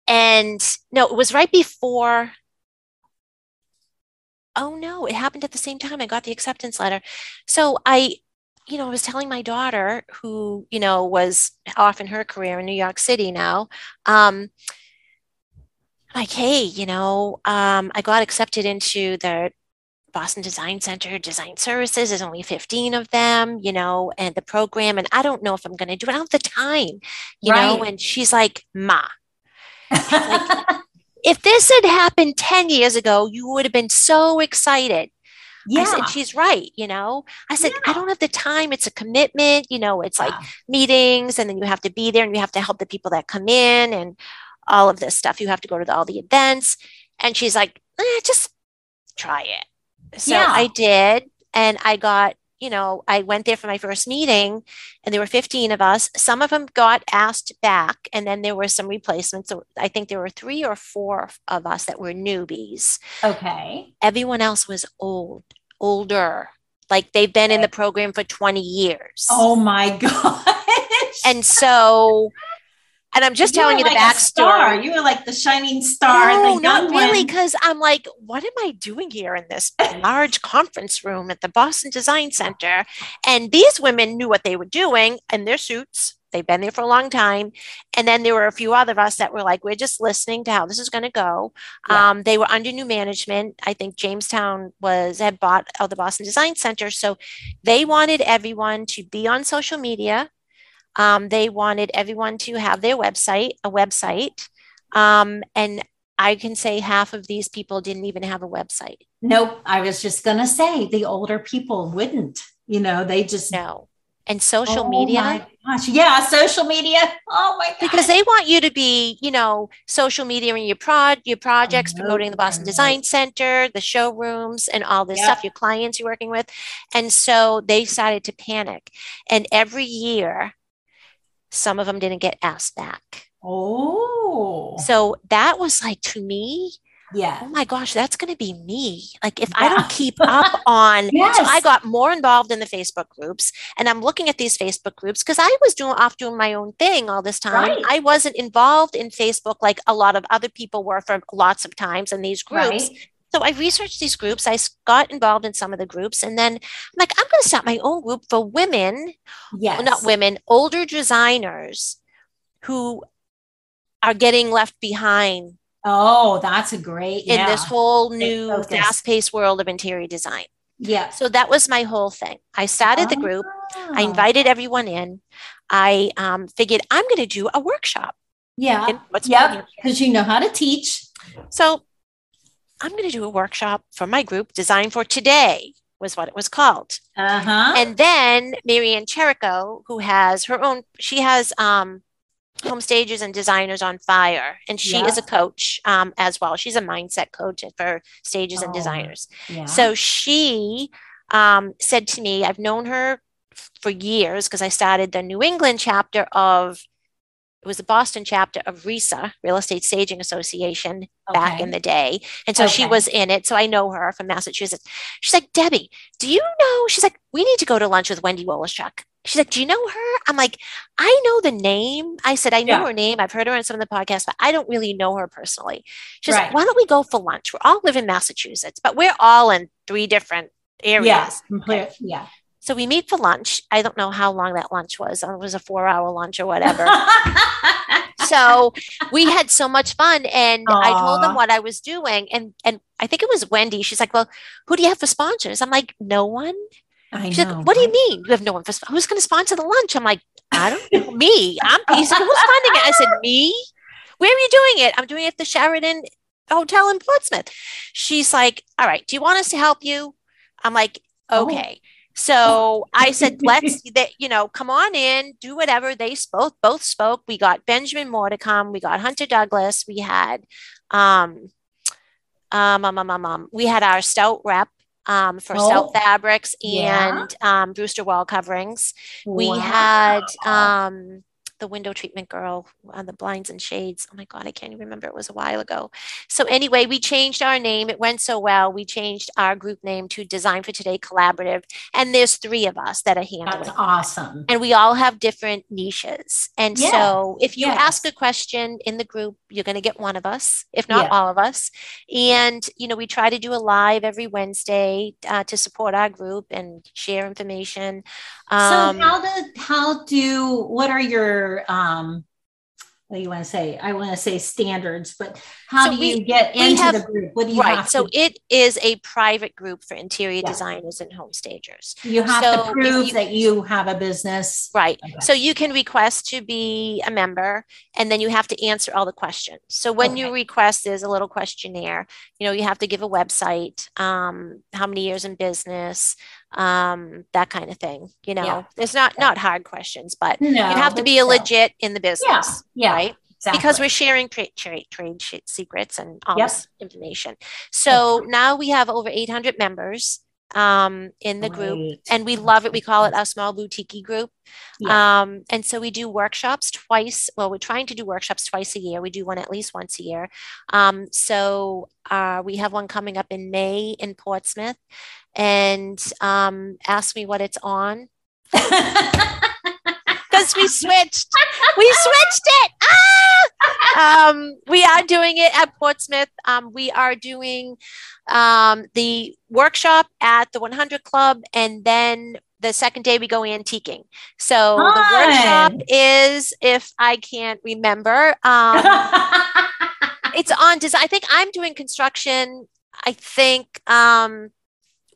And no, it was right before oh no, it happened at the same time I got the acceptance letter. So I you know, I was telling my daughter, who, you know, was off in her career in New York City now, um, like, hey, you know, um, I got accepted into the Boston Design Center Design Services. There's only 15 of them, you know, and the program, and I don't know if I'm going to do it. I don't have the time, you right. know. And she's like, Ma, she's like, *laughs* if this had happened 10 years ago, you would have been so excited. Yeah. I said, she's right. You know, I said, yeah. I don't have the time. It's a commitment. You know, it's like meetings and then you have to be there and you have to help the people that come in and all of this stuff. You have to go to the, all the events. And she's like, eh, just try it. So yeah. I did. And I got you know, I went there for my first meeting and there were 15 of us. Some of them got asked back, and then there were some replacements. So I think there were three or four of us that were newbies. Okay. Everyone else was old, older. Like they've been in the program for 20 years. Oh my *laughs* God. And so and I'm just you telling you like the backstory. You were like the shining star. No, not really, because I'm like, what am I doing here in this large conference room at the Boston Design Center? And these women knew what they were doing in their suits. They've been there for a long time. And then there were a few other of us that were like, we're just listening to how this is going to go. Yeah. Um, they were under new management. I think Jamestown was had bought oh, the Boston Design Center. So they wanted everyone to be on social media um, they wanted everyone to have their website, a website. Um, and I can say half of these people didn't even have a website. Nope. I was just going to say the older people wouldn't, you know, they just. No. And social oh media. gosh. Yeah. Social media. Oh my God. Because they want you to be, you know, social media in your prod, your projects, promoting the Boston Design Center, the showrooms, and all this yep. stuff, your clients you're working with. And so they started to panic. And every year, some of them didn't get asked back. Oh. So that was like to me, yeah. Oh my gosh, that's going to be me. Like if. I don't keep up *laughs* on yes. so I got more involved in the Facebook groups and I'm looking at these Facebook groups because I was doing off doing my own thing all this time. Right. I wasn't involved in Facebook like a lot of other people were for lots of times in these groups. Right. So I researched these groups. I got involved in some of the groups, and then I'm like, I'm going to start my own group for women. Yes, well, not women, older designers who are getting left behind. Oh, that's a great in yeah. this whole new fast-paced world of interior design. Yeah. So that was my whole thing. I started oh. the group. I invited everyone in. I um, figured I'm going to do a workshop. Yeah. Yeah. Because you know how to teach. So I'm going to do a workshop for my group, Design for Today was what it was called. Uh-huh. And then Marianne Cherico, who has her own, she has um, home stagers and designers on fire, and she yeah. is a coach um, as well. She's a mindset coach for stagers oh, and designers. Yeah. So she um, said to me, I've known her for years because I started the New England chapter of it was the Boston chapter of RESA, Real Estate Staging Association, okay. back in the day. And so okay. she was in it. So I know her from Massachusetts. She's like, Debbe, do you know? She's like, we need to go to lunch with Wendy Woloschuk. She's like, do you know her? I'm like, I know the name. I said, I know yeah. her name. I've heard her on some of the podcasts, but I don't really know her personally. She's right. like, why don't we go for lunch? We all live in Massachusetts, but we're all in three different areas. Yes. Okay. Yeah. So we meet for lunch. I don't know how long that lunch was. Uh, it was a four hour lunch or whatever. *laughs* so we had so much fun. And Aww. I told them what I was doing. And and I think it was Wendy. She's like, Well, who do you have for sponsors? I'm like, No one. I She's know. Like, what do you mean? You have no one for who's going to sponsor the lunch? I'm like, I don't know. *laughs* me. I'm. Who's funding it? I said, Me. Where are you doing it? I'm doing it at the Sheraton Hotel in Portsmouth. She's like, All right. Do you want us to help you? I'm like, oh. Okay. Oh. So I said, let's, *laughs* you know, come on in, do whatever. They both both spoke. We got Benjamin come. We got Hunter Douglas. We had, um, um, um, um, um, um we had our stout rep um, for oh, Stout Fabrics and yeah. um, Brewster Wall Coverings. Wow. We had um, the window treatment girl on the blinds and shades. Oh my God, I can't even remember. It was a while ago. So anyway, we changed our name. It went so well. We changed our group name to Design for Today Collaborative. And there's three of us that are handling. That's awesome. And we all have different niches. And Yeah. so if you Yes. ask a question in the group, you're going to get one of us, if not Yeah. all of us. And, you know, we try to do a live every Wednesday uh, to support our group and share information. Um, so how do how do what are your um what do you want to say? I want to say standards, but how So do we- you get into have- the group? What do you right. So to it is a private group for interior Yeah. designers and home stagers. you have so to prove you- that you have a business? Right. Okay. So you can request to be a member and then you have to answer all the questions. So when you request, there's a little questionnaire. You know, you have to give a website, um, how many years in business, um, that kind of thing. You know, Yeah. there's not Yeah. not hard questions, but No, you have to be a legit in the business. Yeah, Right. exactly. because we're sharing trade trade trade secrets and all Yep. this information. So now we have over 800 members um, in the group, and we love it. We call it our small boutique group. Yeah. Um, and so we do workshops twice. Well, we're trying to do workshops twice a year. We do one at least once a year. Um, so uh, we have one coming up in May in Portsmouth, and um, ask me what it's on *laughs* because we switched. We switched it. Ah! Um, we are doing it at Portsmouth. Um, we are doing um, the workshop at the 100 Club, and then the second day we go antiquing. So the workshop is, if I can't remember, um, *laughs* it's on design. I think I'm doing construction. I think um,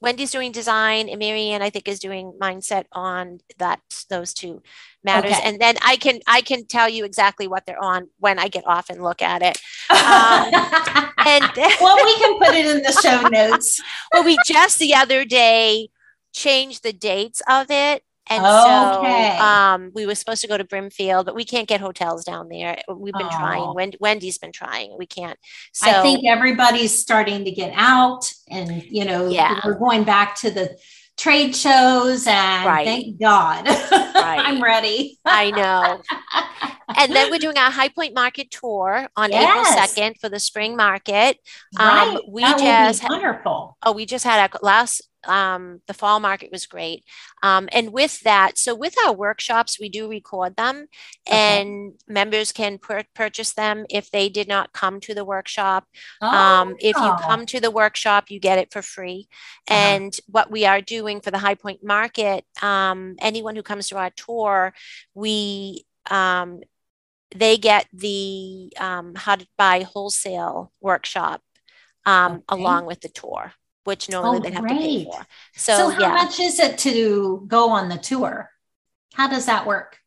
Wendy's doing design, and Marianne, I think, is doing mindset on that those two matters. Okay. And then I can I can tell you exactly what they're on when I get off and look at it. *laughs* Um, And *laughs* well, we can put it in the show *laughs* notes. well, we just the other day changed the dates of it. And Okay. so um, we were supposed to go to Brimfield, but we can't get hotels down there. We've been Oh. trying. Wen- Wendy's been trying. We can't. So I think everybody's starting to get out, and you know, Yeah. we're going back to the trade shows, and Right. thank God, *laughs* I'm ready. I know. *laughs* and then we're doing our High Point Market tour on Yes. April 2nd for the spring market. Um, right, we that just wonderful. Oh, we just had our last um the fall market was great. Um and with that, so with our workshops, we do record them Okay. and members can pur- purchase them if they did not come to the workshop. Oh, Um if you come to the workshop, you get it for free. Uh-huh. And what we are doing for the High Point Market, um anyone who comes to our tour, we um they get the um, how to buy wholesale workshop um, Okay. along with the tour, which normally Oh, they'd have to pay for. so, So, how yeah, much is it to go on the tour? How does that work?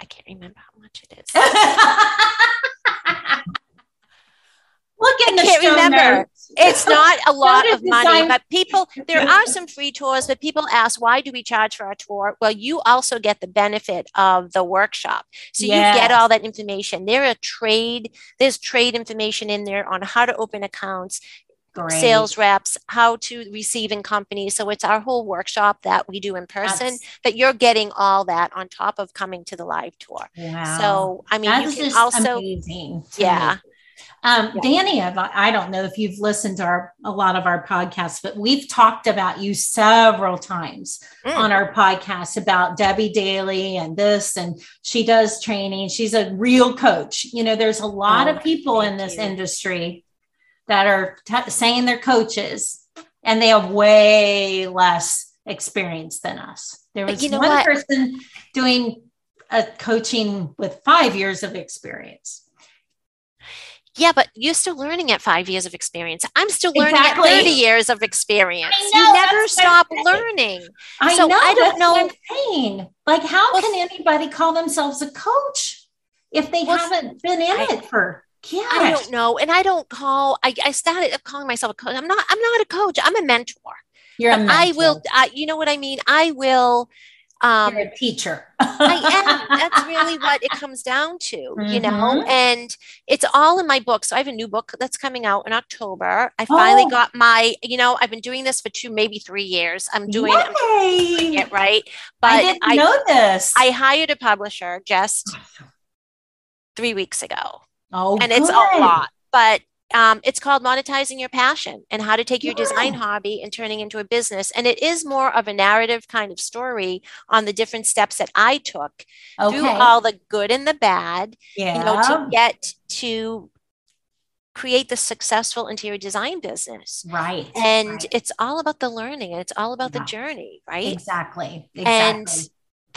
I can't remember how much it is. *laughs* Look in I can't remember. notes. It's not a *laughs* lot of money, but people, there are some *laughs* free tours, but people ask, why do we charge for our tour? Well, you also get the benefit of the workshop. So you get all that information. There are trade, there's trade information in there on how to open accounts, Great. sales reps, how to receive in companies. So it's our whole workshop that we do in person, That's- but you're getting all that on top of coming to the live tour. Wow. So, I mean, That you is can also, amazing. yeah. Um, Yeah. Danny, I've- I don't know if you've listened to our, a lot of our podcasts, but we've talked about you several times Mm. on our podcast about Debbe Daley and this, and she does training. She's a real coach. You know, there's a lot Oh, of people in this you. industry that are t- saying they're coaches and they have way less experience than us. There was you know one what? person doing a coaching with five years of experience. Yeah, but you're still learning at five years of experience. I'm still learning Exactly. at 30 years of experience. Know, you never that's what I'm stop learning. I So know. I don't know- saying. Like, how Well, can anybody call themselves a coach if they Well, haven't been in I- it for? Yeah, I don't know. And I don't call, I, I started calling myself a coach. I'm not, I'm not a coach. I'm a mentor. you're a But I will. I, you know what I mean? I will, Um, You're a teacher. I am. *laughs* That's really what it comes down to, mm-hmm. you know. Mm-hmm. And it's all in my book. So I have a new book that's coming out in October. I finally oh. got my, you know, I've been doing this for two, maybe three years. I'm doing, I'm doing it right. But I didn't I, know this. I hired a publisher just three weeks ago. Oh, and good. it's a lot. But um, it's called monetizing your passion and how to take your yeah. design hobby and turning into a business and it is more of a narrative kind of story on the different steps that i took okay. through all the good and the bad yeah. you know to get to create the successful interior design business right and right. it's all about the learning and it's all about yeah. the journey right exactly exactly and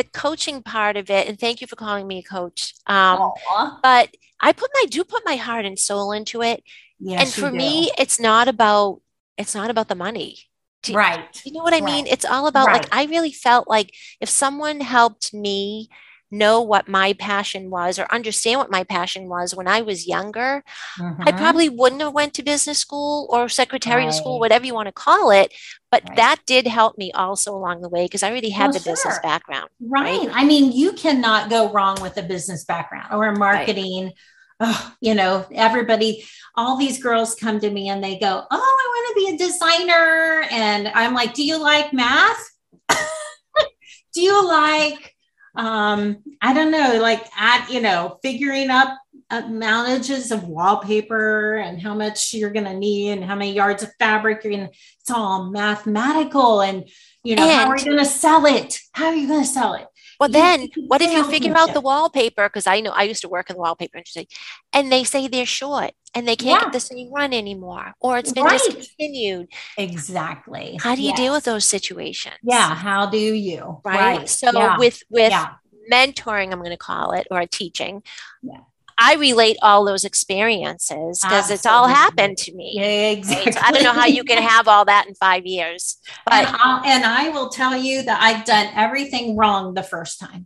the coaching part of it and thank you for calling me a coach um, but i put my do put my heart and soul into it. Yes, and for me it's not about it's not about the money. Right you know what i right. mean it's all about right. like i really felt like if someone helped me know what my passion was or understand what my passion was when I was younger, mm-hmm. I probably wouldn't have went to business school or secretarial right. school, whatever you want to call it. But right. that did help me also along the way because I already had well, the sure. business background. Right. right. I mean, you cannot go wrong with a business background or marketing. Oh, you know, everybody, all these girls come to me and they go, Oh, I want to be a designer. And I'm like, Do you like math? *laughs* do you like um i don't know like at you know figuring up amountages of wallpaper and how much you're going to need and how many yards of fabric you're going to it's all mathematical and you know and, how are you going to sell it? How are you going to sell it well, then what if you figure out the wallpaper? Because I know I used to work in the wallpaper industry, and they say they're short and they can't yeah. get the same run anymore, or it's been right. discontinued. Exactly. How do you yes. deal with those situations? Yeah. How do you? Right. right. So yeah. with with yeah. mentoring, I'm going to call it, or teaching. I relate all those experiences because it's all happened to me. Yeah, exactly. So I don't know how you can have all that in five years. But and, and I will tell you that I've done everything wrong the first time.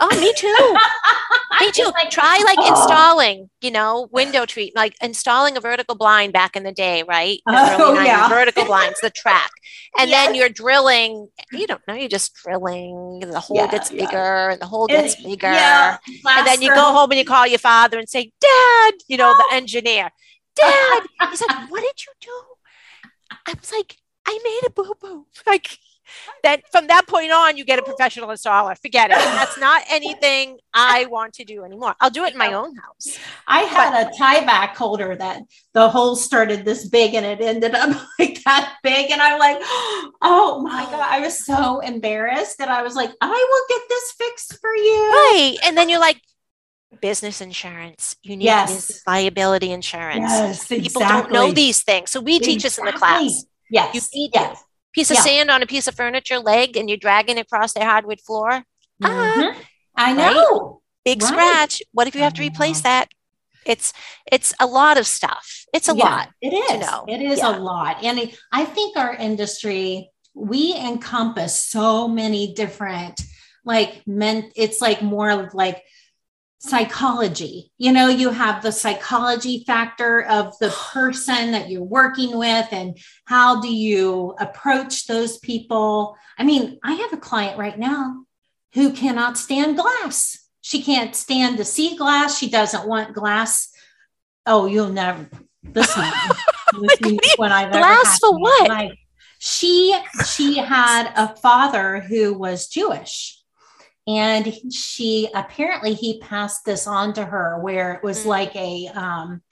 Oh, me too. *laughs* me too. Like, Try like oh. installing, you know, window treat, like installing a vertical blind back in the day, right? Oh, yeah. Vertical blinds, the track. And yes. then you're drilling, you don't know, you're just drilling, the hole yeah, gets yeah. bigger and the hole gets and, bigger. Yeah, and then you go home and you call your father and say, Dad, you know, the *laughs* engineer, Dad. He's like, *laughs* What did you do? I was like, I made a boo boo. Like, *laughs* then from that point on, you get a professional installer. Forget it. That's not *laughs* anything I want to do anymore. I'll do it in my own house. I had but, a tie back holder that the hole started this big and it ended up *laughs* like that big. And I'm like, *gasps* oh my God. I was so embarrassed that I was like, I will get this fixed for you. Right. And then you're like, business insurance. You need yes. liability insurance. Yes, People don't know these things. So we teach us in the class. Yes. You need yes piece of yeah. sand on a piece of furniture leg and you're dragging it across their hardwood floor. Mm-hmm. Uh, I know. Right? Big right. scratch. What if you have to replace that? It's it's a lot of stuff. It's a yeah, lot. It is. It is yeah. a lot. And I think our industry, we encompass so many different like men, it's like more like psychology. You know, you have the psychology factor of the person that you're working with and how do you approach those people. I mean, I have a client right now who cannot stand glass. She can't stand to see glass. She doesn't want glass. Oh, you'll never. This one, *laughs* this one I've glass for what? She she had a father who was Jewish and she apparently he passed this on to her where it was mm-hmm. like a um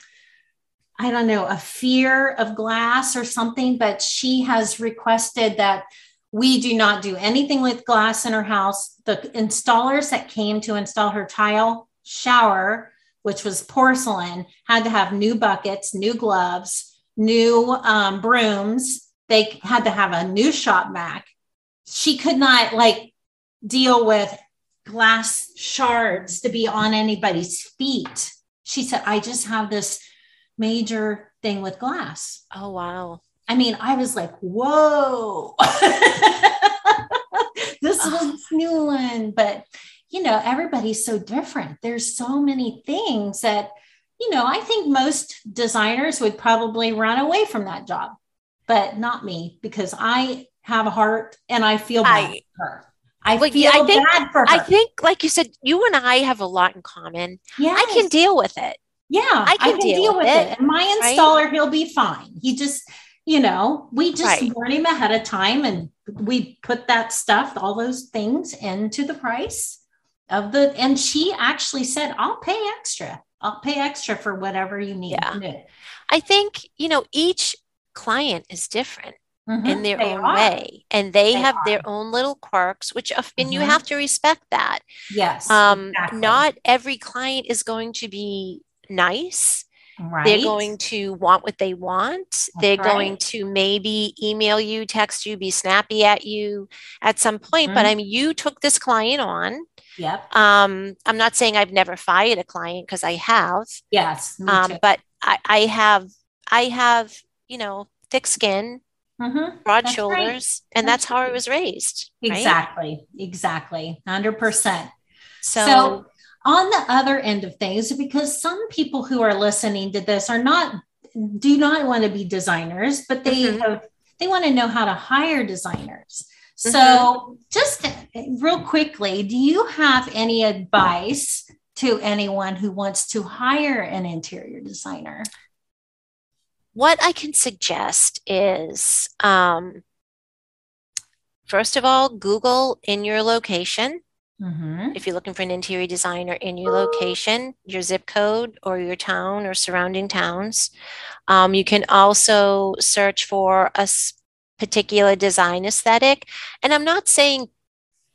i don't know a fear of glass or something but she has requested that we do not do anything with glass in her house. The installers that came to install her tile shower which was porcelain had to have new buckets new gloves new um, brooms. They had to have a new shop vac. She could not like deal with glass shards to be on anybody's feet. She said, I just have this major thing with glass. Oh, wow. I mean, I was like, whoa, *laughs* this was new one. But, you know, everybody's so different. There's so many things that, you know, I think most designers would probably run away from that job, but not me because I have a heart and I feel bad I, her. I Well, feel I think- bad for her. I think, like you said, you and I have a lot in common. Yeah, I can deal with it. Yeah, I can deal with it, And my right? installer, he'll be fine. He just, you know, we just Right. warn him ahead of time and we put that stuff, all those things into the price of the, and she actually said, I'll pay extra. I'll pay extra for whatever you need Yeah. to do. I think, you know, each client is different in Mhm, their they own are. way and they, They have are. their own little quirks, which, of- and you Mhm. have to respect that. Yes. Um, exactly. not every client is going to be nice. right. They're going to want what they want. They're going to maybe email you, text you, be snappy at you at some point. But Mhm. I mean, you took this client on. Yep. Um, I'm not saying I've never fired a client because I have. Yes. Um, but I, I have, I have, you know, thick skin, Mhm. broad That's right. shoulders, and That's that's how I was raised. right? Exactly. Exactly. 100%. So, So, on the other end of things, because some people who are listening to this are not do not want to be designers, but they Mhm. have they want to know how to hire designers. So, Mm-hmm. just real quickly, do you have any advice to anyone who wants to hire an interior designer? What I can suggest is, um, first of all, Google in your location. Mhm. If you're looking for an interior designer in your location, your zip code or your town or surrounding towns. Um, you can also search for a particular design aesthetic. And I'm not saying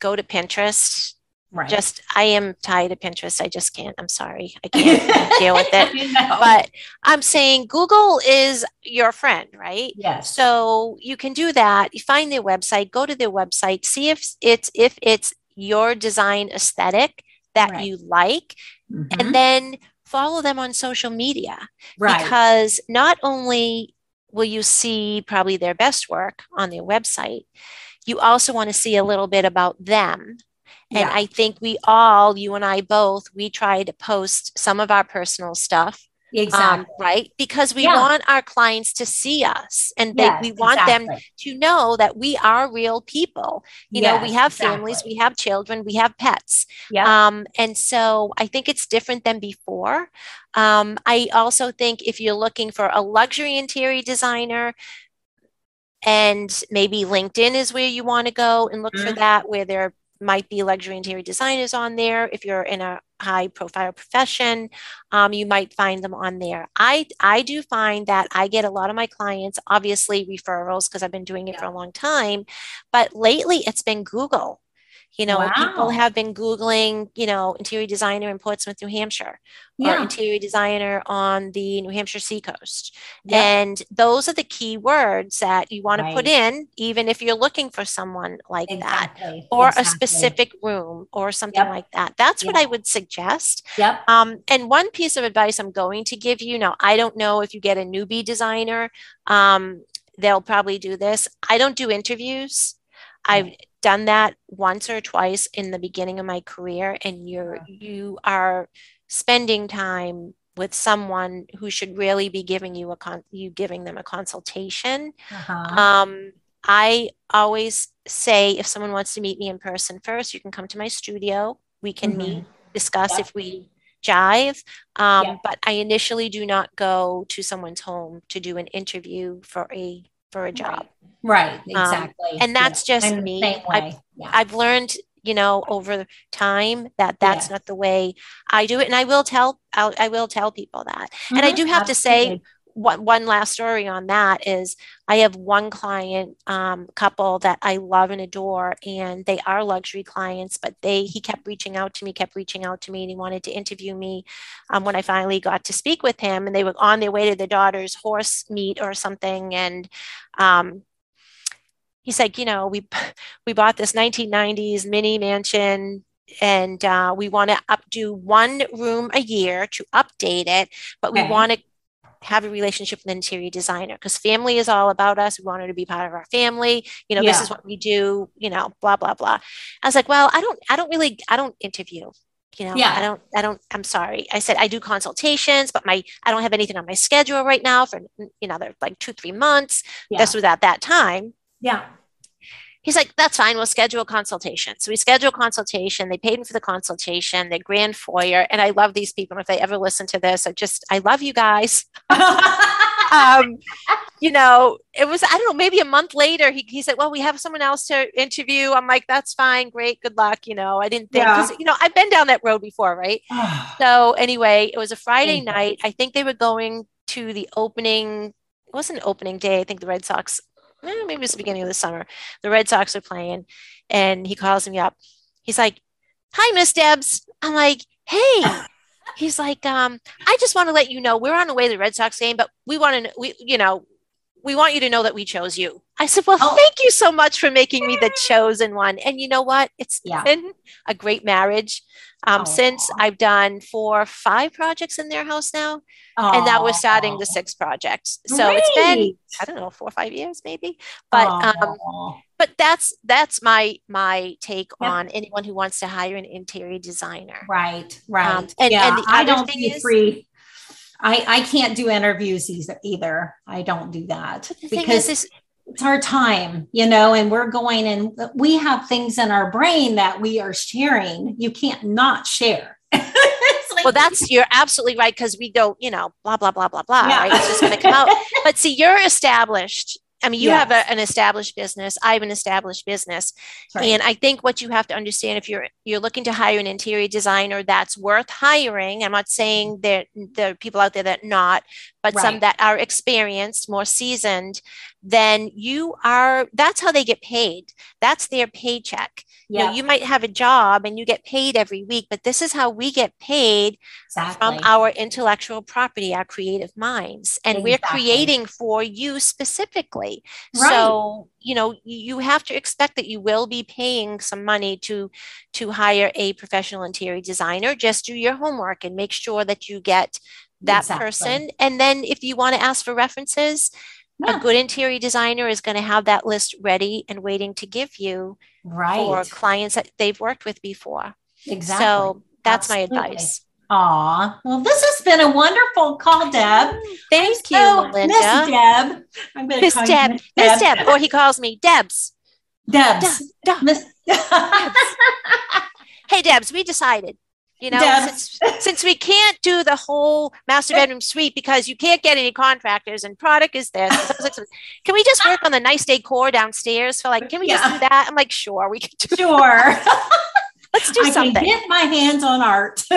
go to Pinterest. Right. Just, I am tired of Pinterest. I just can't. I'm sorry. I *laughs* can't deal with it. Know. But I'm saying Google is your friend, right? yes. So you can do that. You find their website, go to their website, see if it's if it's your design aesthetic that Right. you like, Mhm. and then follow them on social media right. because not only will you see probably their best work on their website, you also want to see a little bit about them. And Yeah. I think we all, you and I both, we try to post some of our personal stuff exactly. um, right? Because we Yeah. want our clients to see us and they, Yes, we want them to know that we are real people. You know, we Yes, have families, we have children, we have pets. Yeah. Um, and so I think it's different than before. Um, I also think if you're looking for a luxury interior designer, and maybe LinkedIn is where you want to go and look for Mhm. that, where there might be luxury interior designers on there. If you're in a high profile profession, um, you might find them on there. I I do find that I get a lot of my clients, obviously referrals because I've been doing it for a long time, but lately it's been Google. You know, people have been Googling, you know, interior designer in Portsmouth, New Hampshire, or Yeah. interior designer on the New Hampshire seacoast. Yeah. And those are the key words that you want to put in, even if you're looking for someone like that, Exactly. or a specific room or something Yep. like that. That's what I would suggest. Yep. Um, and one piece of advice I'm going to give you now, I don't know if you get a newbie designer, um, they'll probably do this. I don't do interviews. I've done that once or twice in the beginning of my career, and you're you are spending time with someone who should really be giving you a con you giving them a consultation. Uh-huh. Um, I always say if someone wants to meet me in person first, you can come to my studio. We can meet, discuss if we jive. Um, Yeah. But I initially do not go to someone's home to do an interview for a for a job. Right. Exactly. Um, and that's Yeah. just I'm me. I, yeah. I've learned, you know, over time that that's Yes. not the way I do it, and I will tell I'll, I will tell people that. And I Mhm. do have to say, Absolutely. What one last story on that is I have one client um, couple that I love and adore, and they are luxury clients, but they he kept reaching out to me, kept reaching out to me, and he wanted to interview me. Um, when I finally got to speak with him, and they were on their way to their daughter's horse meet or something, and um, he's like, you know, we *laughs* we bought this 1990s mini mansion and uh, we want to updo one room a year to update it, but we Okay. want to have a relationship with an interior designer because family is all about us. We want her to be part of our family. You know, this is what we do. You know, blah blah blah. I was like, well, I don't, I don't really, I don't interview. You know, Yeah. I don't, I don't. I'm sorry. I said I do consultations, but my, I don't have anything on my schedule right now for you know, like two, three months. Yeah. This was at that time. yeah. He's like, that's fine. We'll schedule a consultation. So we schedule a consultation. They paid me for the consultation. They're grand foyer. And I love these people. If they ever listen to this, I just, I love you guys. *laughs* um, you know, it was, I don't know, maybe a month later, he, he said, well, we have someone else to interview. I'm like, that's fine. Great. Good luck. You know, I didn't think, yeah. you know, I've been down that road before, right? *sighs* so anyway, it was a Friday night. I think they were going to the opening, it wasn't opening day. I think the Red Sox maybe it's the beginning of the summer. The Red Sox are playing, and he calls me up. He's like, "Hi, Miss Debs." I'm like, "Hey." *laughs* He's like, um, "I just want to let you know we're on the way to the Red Sox game, but we want to, we, you know, we want you to know that we chose you." I said, "Well, oh. thank you so much for making me the chosen one." And you know what? It's yeah. been a great marriage. Um, since I've done four, five projects in their house now, Aww. and now we're starting the sixth projects. So Great. it's been I don't know four or five years maybe, but um, but that's that's my my take yep. on anyone who wants to hire an interior designer. Right, right. Um, and, yeah, and the I don't thing is, free. I I can't do interviews either. I don't do that because. Is, it's our time, you know, and we're going and we have things in our brain that we are sharing. You can't not share. *laughs* like, well, that's you're absolutely right because we don't, you know, blah blah blah blah blah. Yeah. Right? It's just going to come out. *laughs* But see, you're established. I mean, you yes. have a, an established business. I have an established business, right. and I think what you have to understand if you're you're looking to hire an interior designer that's worth hiring. I'm not saying mm-hmm. that there are people out there that not, but right. some that are experienced, more seasoned. Then you are. That's how they get paid. That's their paycheck. Yeah. You, know, you might have a job and you get paid every week, but this is how we get paid exactly. from our intellectual property, our creative minds. And exactly. we're creating for you specifically. Right. So, you know, you have to expect that you will be paying some money to to hire a professional interior designer. Just do your homework and make sure that you get that exactly. person. And then if you want to ask for references, yeah. a good interior designer is going to have that list ready and waiting to give you right. for clients that they've worked with before. Exactly. So that's Absolutely. my advice. Aw, well, this has been a wonderful call, Deb. Thank you, so, Melinda. Miss Deb. I'm going to Miss Deb. Miss Deb. Deb. Or he calls me Debs. Debs. Debs. Miss- Debs. *laughs* hey, Debs, we decided you know since, since, we can't do the whole master bedroom suite because you can't get any contractors and product is this can we just work on the nice decor downstairs for like can we yeah. just do that i'm like sure we can do sure *laughs* let's do I something can get my hands on art *laughs*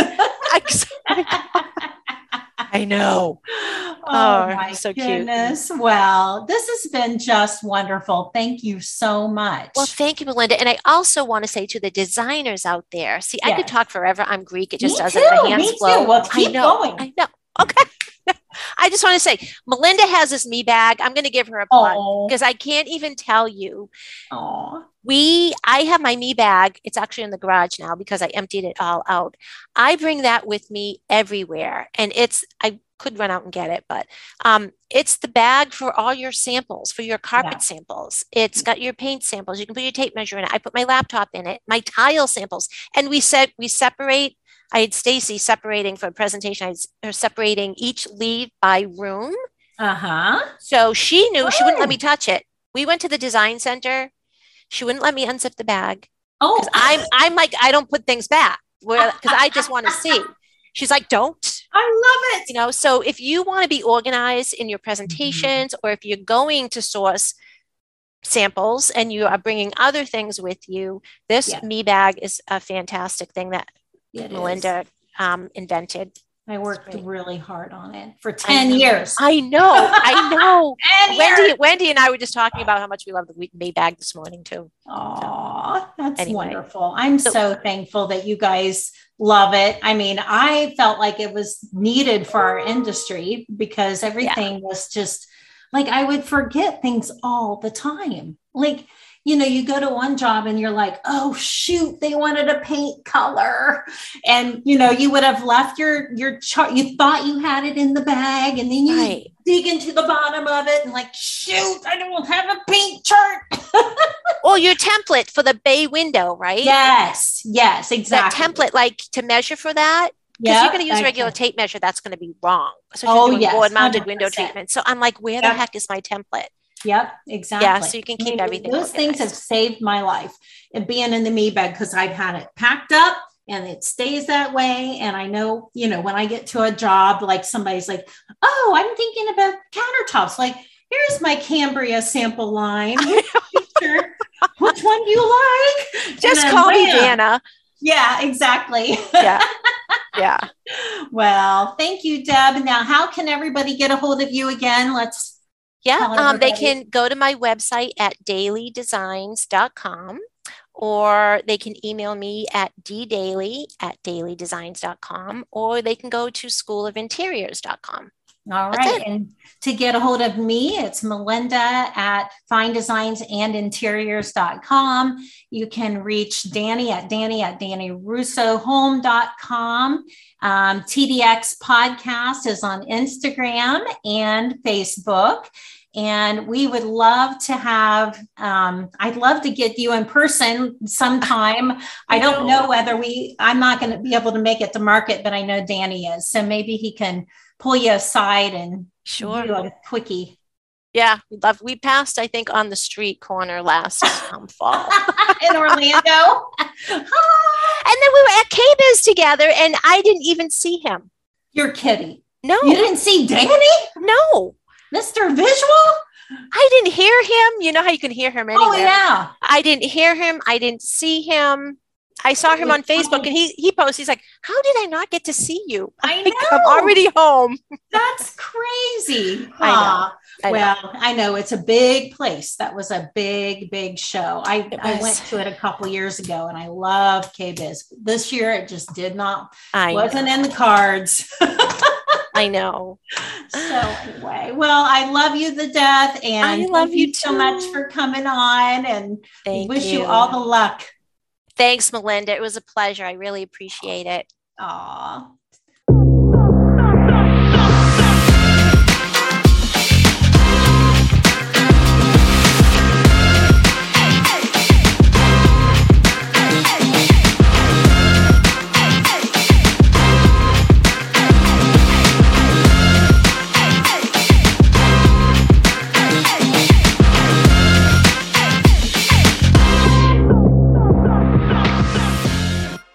I know. Oh, oh my so goodness. Cute. Well, this has been just wonderful. Thank you so much. Well, thank you, Melinda. And I also want to say to the designers out there, see, yes. I could talk forever. I'm Greek. It just Me doesn't. Too. My hands Me flow. Too. Well, keep I know. going. I know. Okay. I just want to say, Melinda has this me bag. I'm going to give her a plug because I can't even tell you. Aww. We, I have my me bag. It's actually in the garage now because I emptied it all out. I bring that with me everywhere, and it's I could run out and get it, but um, it's the bag for all your samples, for your carpet yeah. samples. It's got your paint samples. You can put your tape measure in it. I put my laptop in it, my tile samples, and we said we separate I had Stacey separating for a presentation. I was separating each lead by room. Uh huh. So she knew oh. she wouldn't let me oh. touch it. We went to the design center. She wouldn't let me unzip the bag. Oh, I'm I'm like I don't put things back because I just want to see. *laughs* She's like, don't. I love it. You know, so if you want to be organized in your presentations, mm-hmm. or if you're going to source samples and you are bringing other things with you, this yeah. me bag is a fantastic thing that it Melinda um, invented. I worked really hard on it for 10 I years. I know. I *laughs* know. Wendy, Wendy and I were just talking about how much we love the May bag this morning too. Oh, that's anyway. wonderful. I'm so, so, thankful that you guys love it. I mean, I felt like it was needed for our industry because everything yeah. was just like I would forget things all the time. Like you know, you go to one job and you're like, oh shoot, they wanted a paint color. And you know, you would have left your your chart, you thought you had it in the bag, and then you right. dig into the bottom of it and like, shoot, I don't have a paint chart. *laughs* or your template for the bay window, right? Yes, yes, exactly. That template, like to measure for that. Because yep, you're going to use regular tape measure, that's going to be wrong. So oh, you're oh, doing yes, board mounted window treatment. So I'm like, where the heck is my template? Yep, exactly. Yeah, so you can keep I mean, everything. Those organized. things have saved my life and being in the me bed because I've had it packed up and it stays that way. And I know, you know, when I get to a job, like somebody's like, oh, I'm thinking about countertops. Like, here's my Cambria sample line. Which one do you like? Just call me Dana. Yeah, exactly. Yeah. *laughs* Yeah. well, thank you, Deb. Now, how can everybody get a hold of you again? Let's yeah, um, they can go to my website at daleydesigns.com or they can email me at ddaley at daleydesigns.com or they can go to schoolofinteriors.com. All right. And to get a hold of me, it's Melinda at finedesignsinteriors.com. You can reach Danny at Danny at DannyRussoHome.com. Um, TDX podcast is on Instagram and Facebook. And we would love to have, um, I'd love to get you in person sometime. *laughs* I don't know whether we, I'm not going to be able to make it to market, but I know Danny is. So maybe he can pull you aside and sure do a quickie. Yeah, we love. We passed, I think, on the street corner last um, fall *laughs* in Orlando. *laughs* and then we were at KBIS together, and I didn't even see him. You're kidding. No, you didn't see Danny. No, Mr. Visual. I didn't hear him. You know how you can hear him oh, anywhere. Oh yeah. I didn't hear him. I didn't see him. I saw him on Facebook and he he posts, he's like, How did I not get to see you? I know. I'm already home. *laughs* That's crazy. I know. I well, know. I know it's a big place. That was a big, big show. I, I went to it a couple years ago and I love KBIS. This year it just did not I wasn't know. in the cards. *laughs* I know. So anyway, well, I love you the death and I love you, you so much for coming on and thank wish you. you all the luck. Thanks, Melinda. It was a pleasure. I really appreciate it. Aw.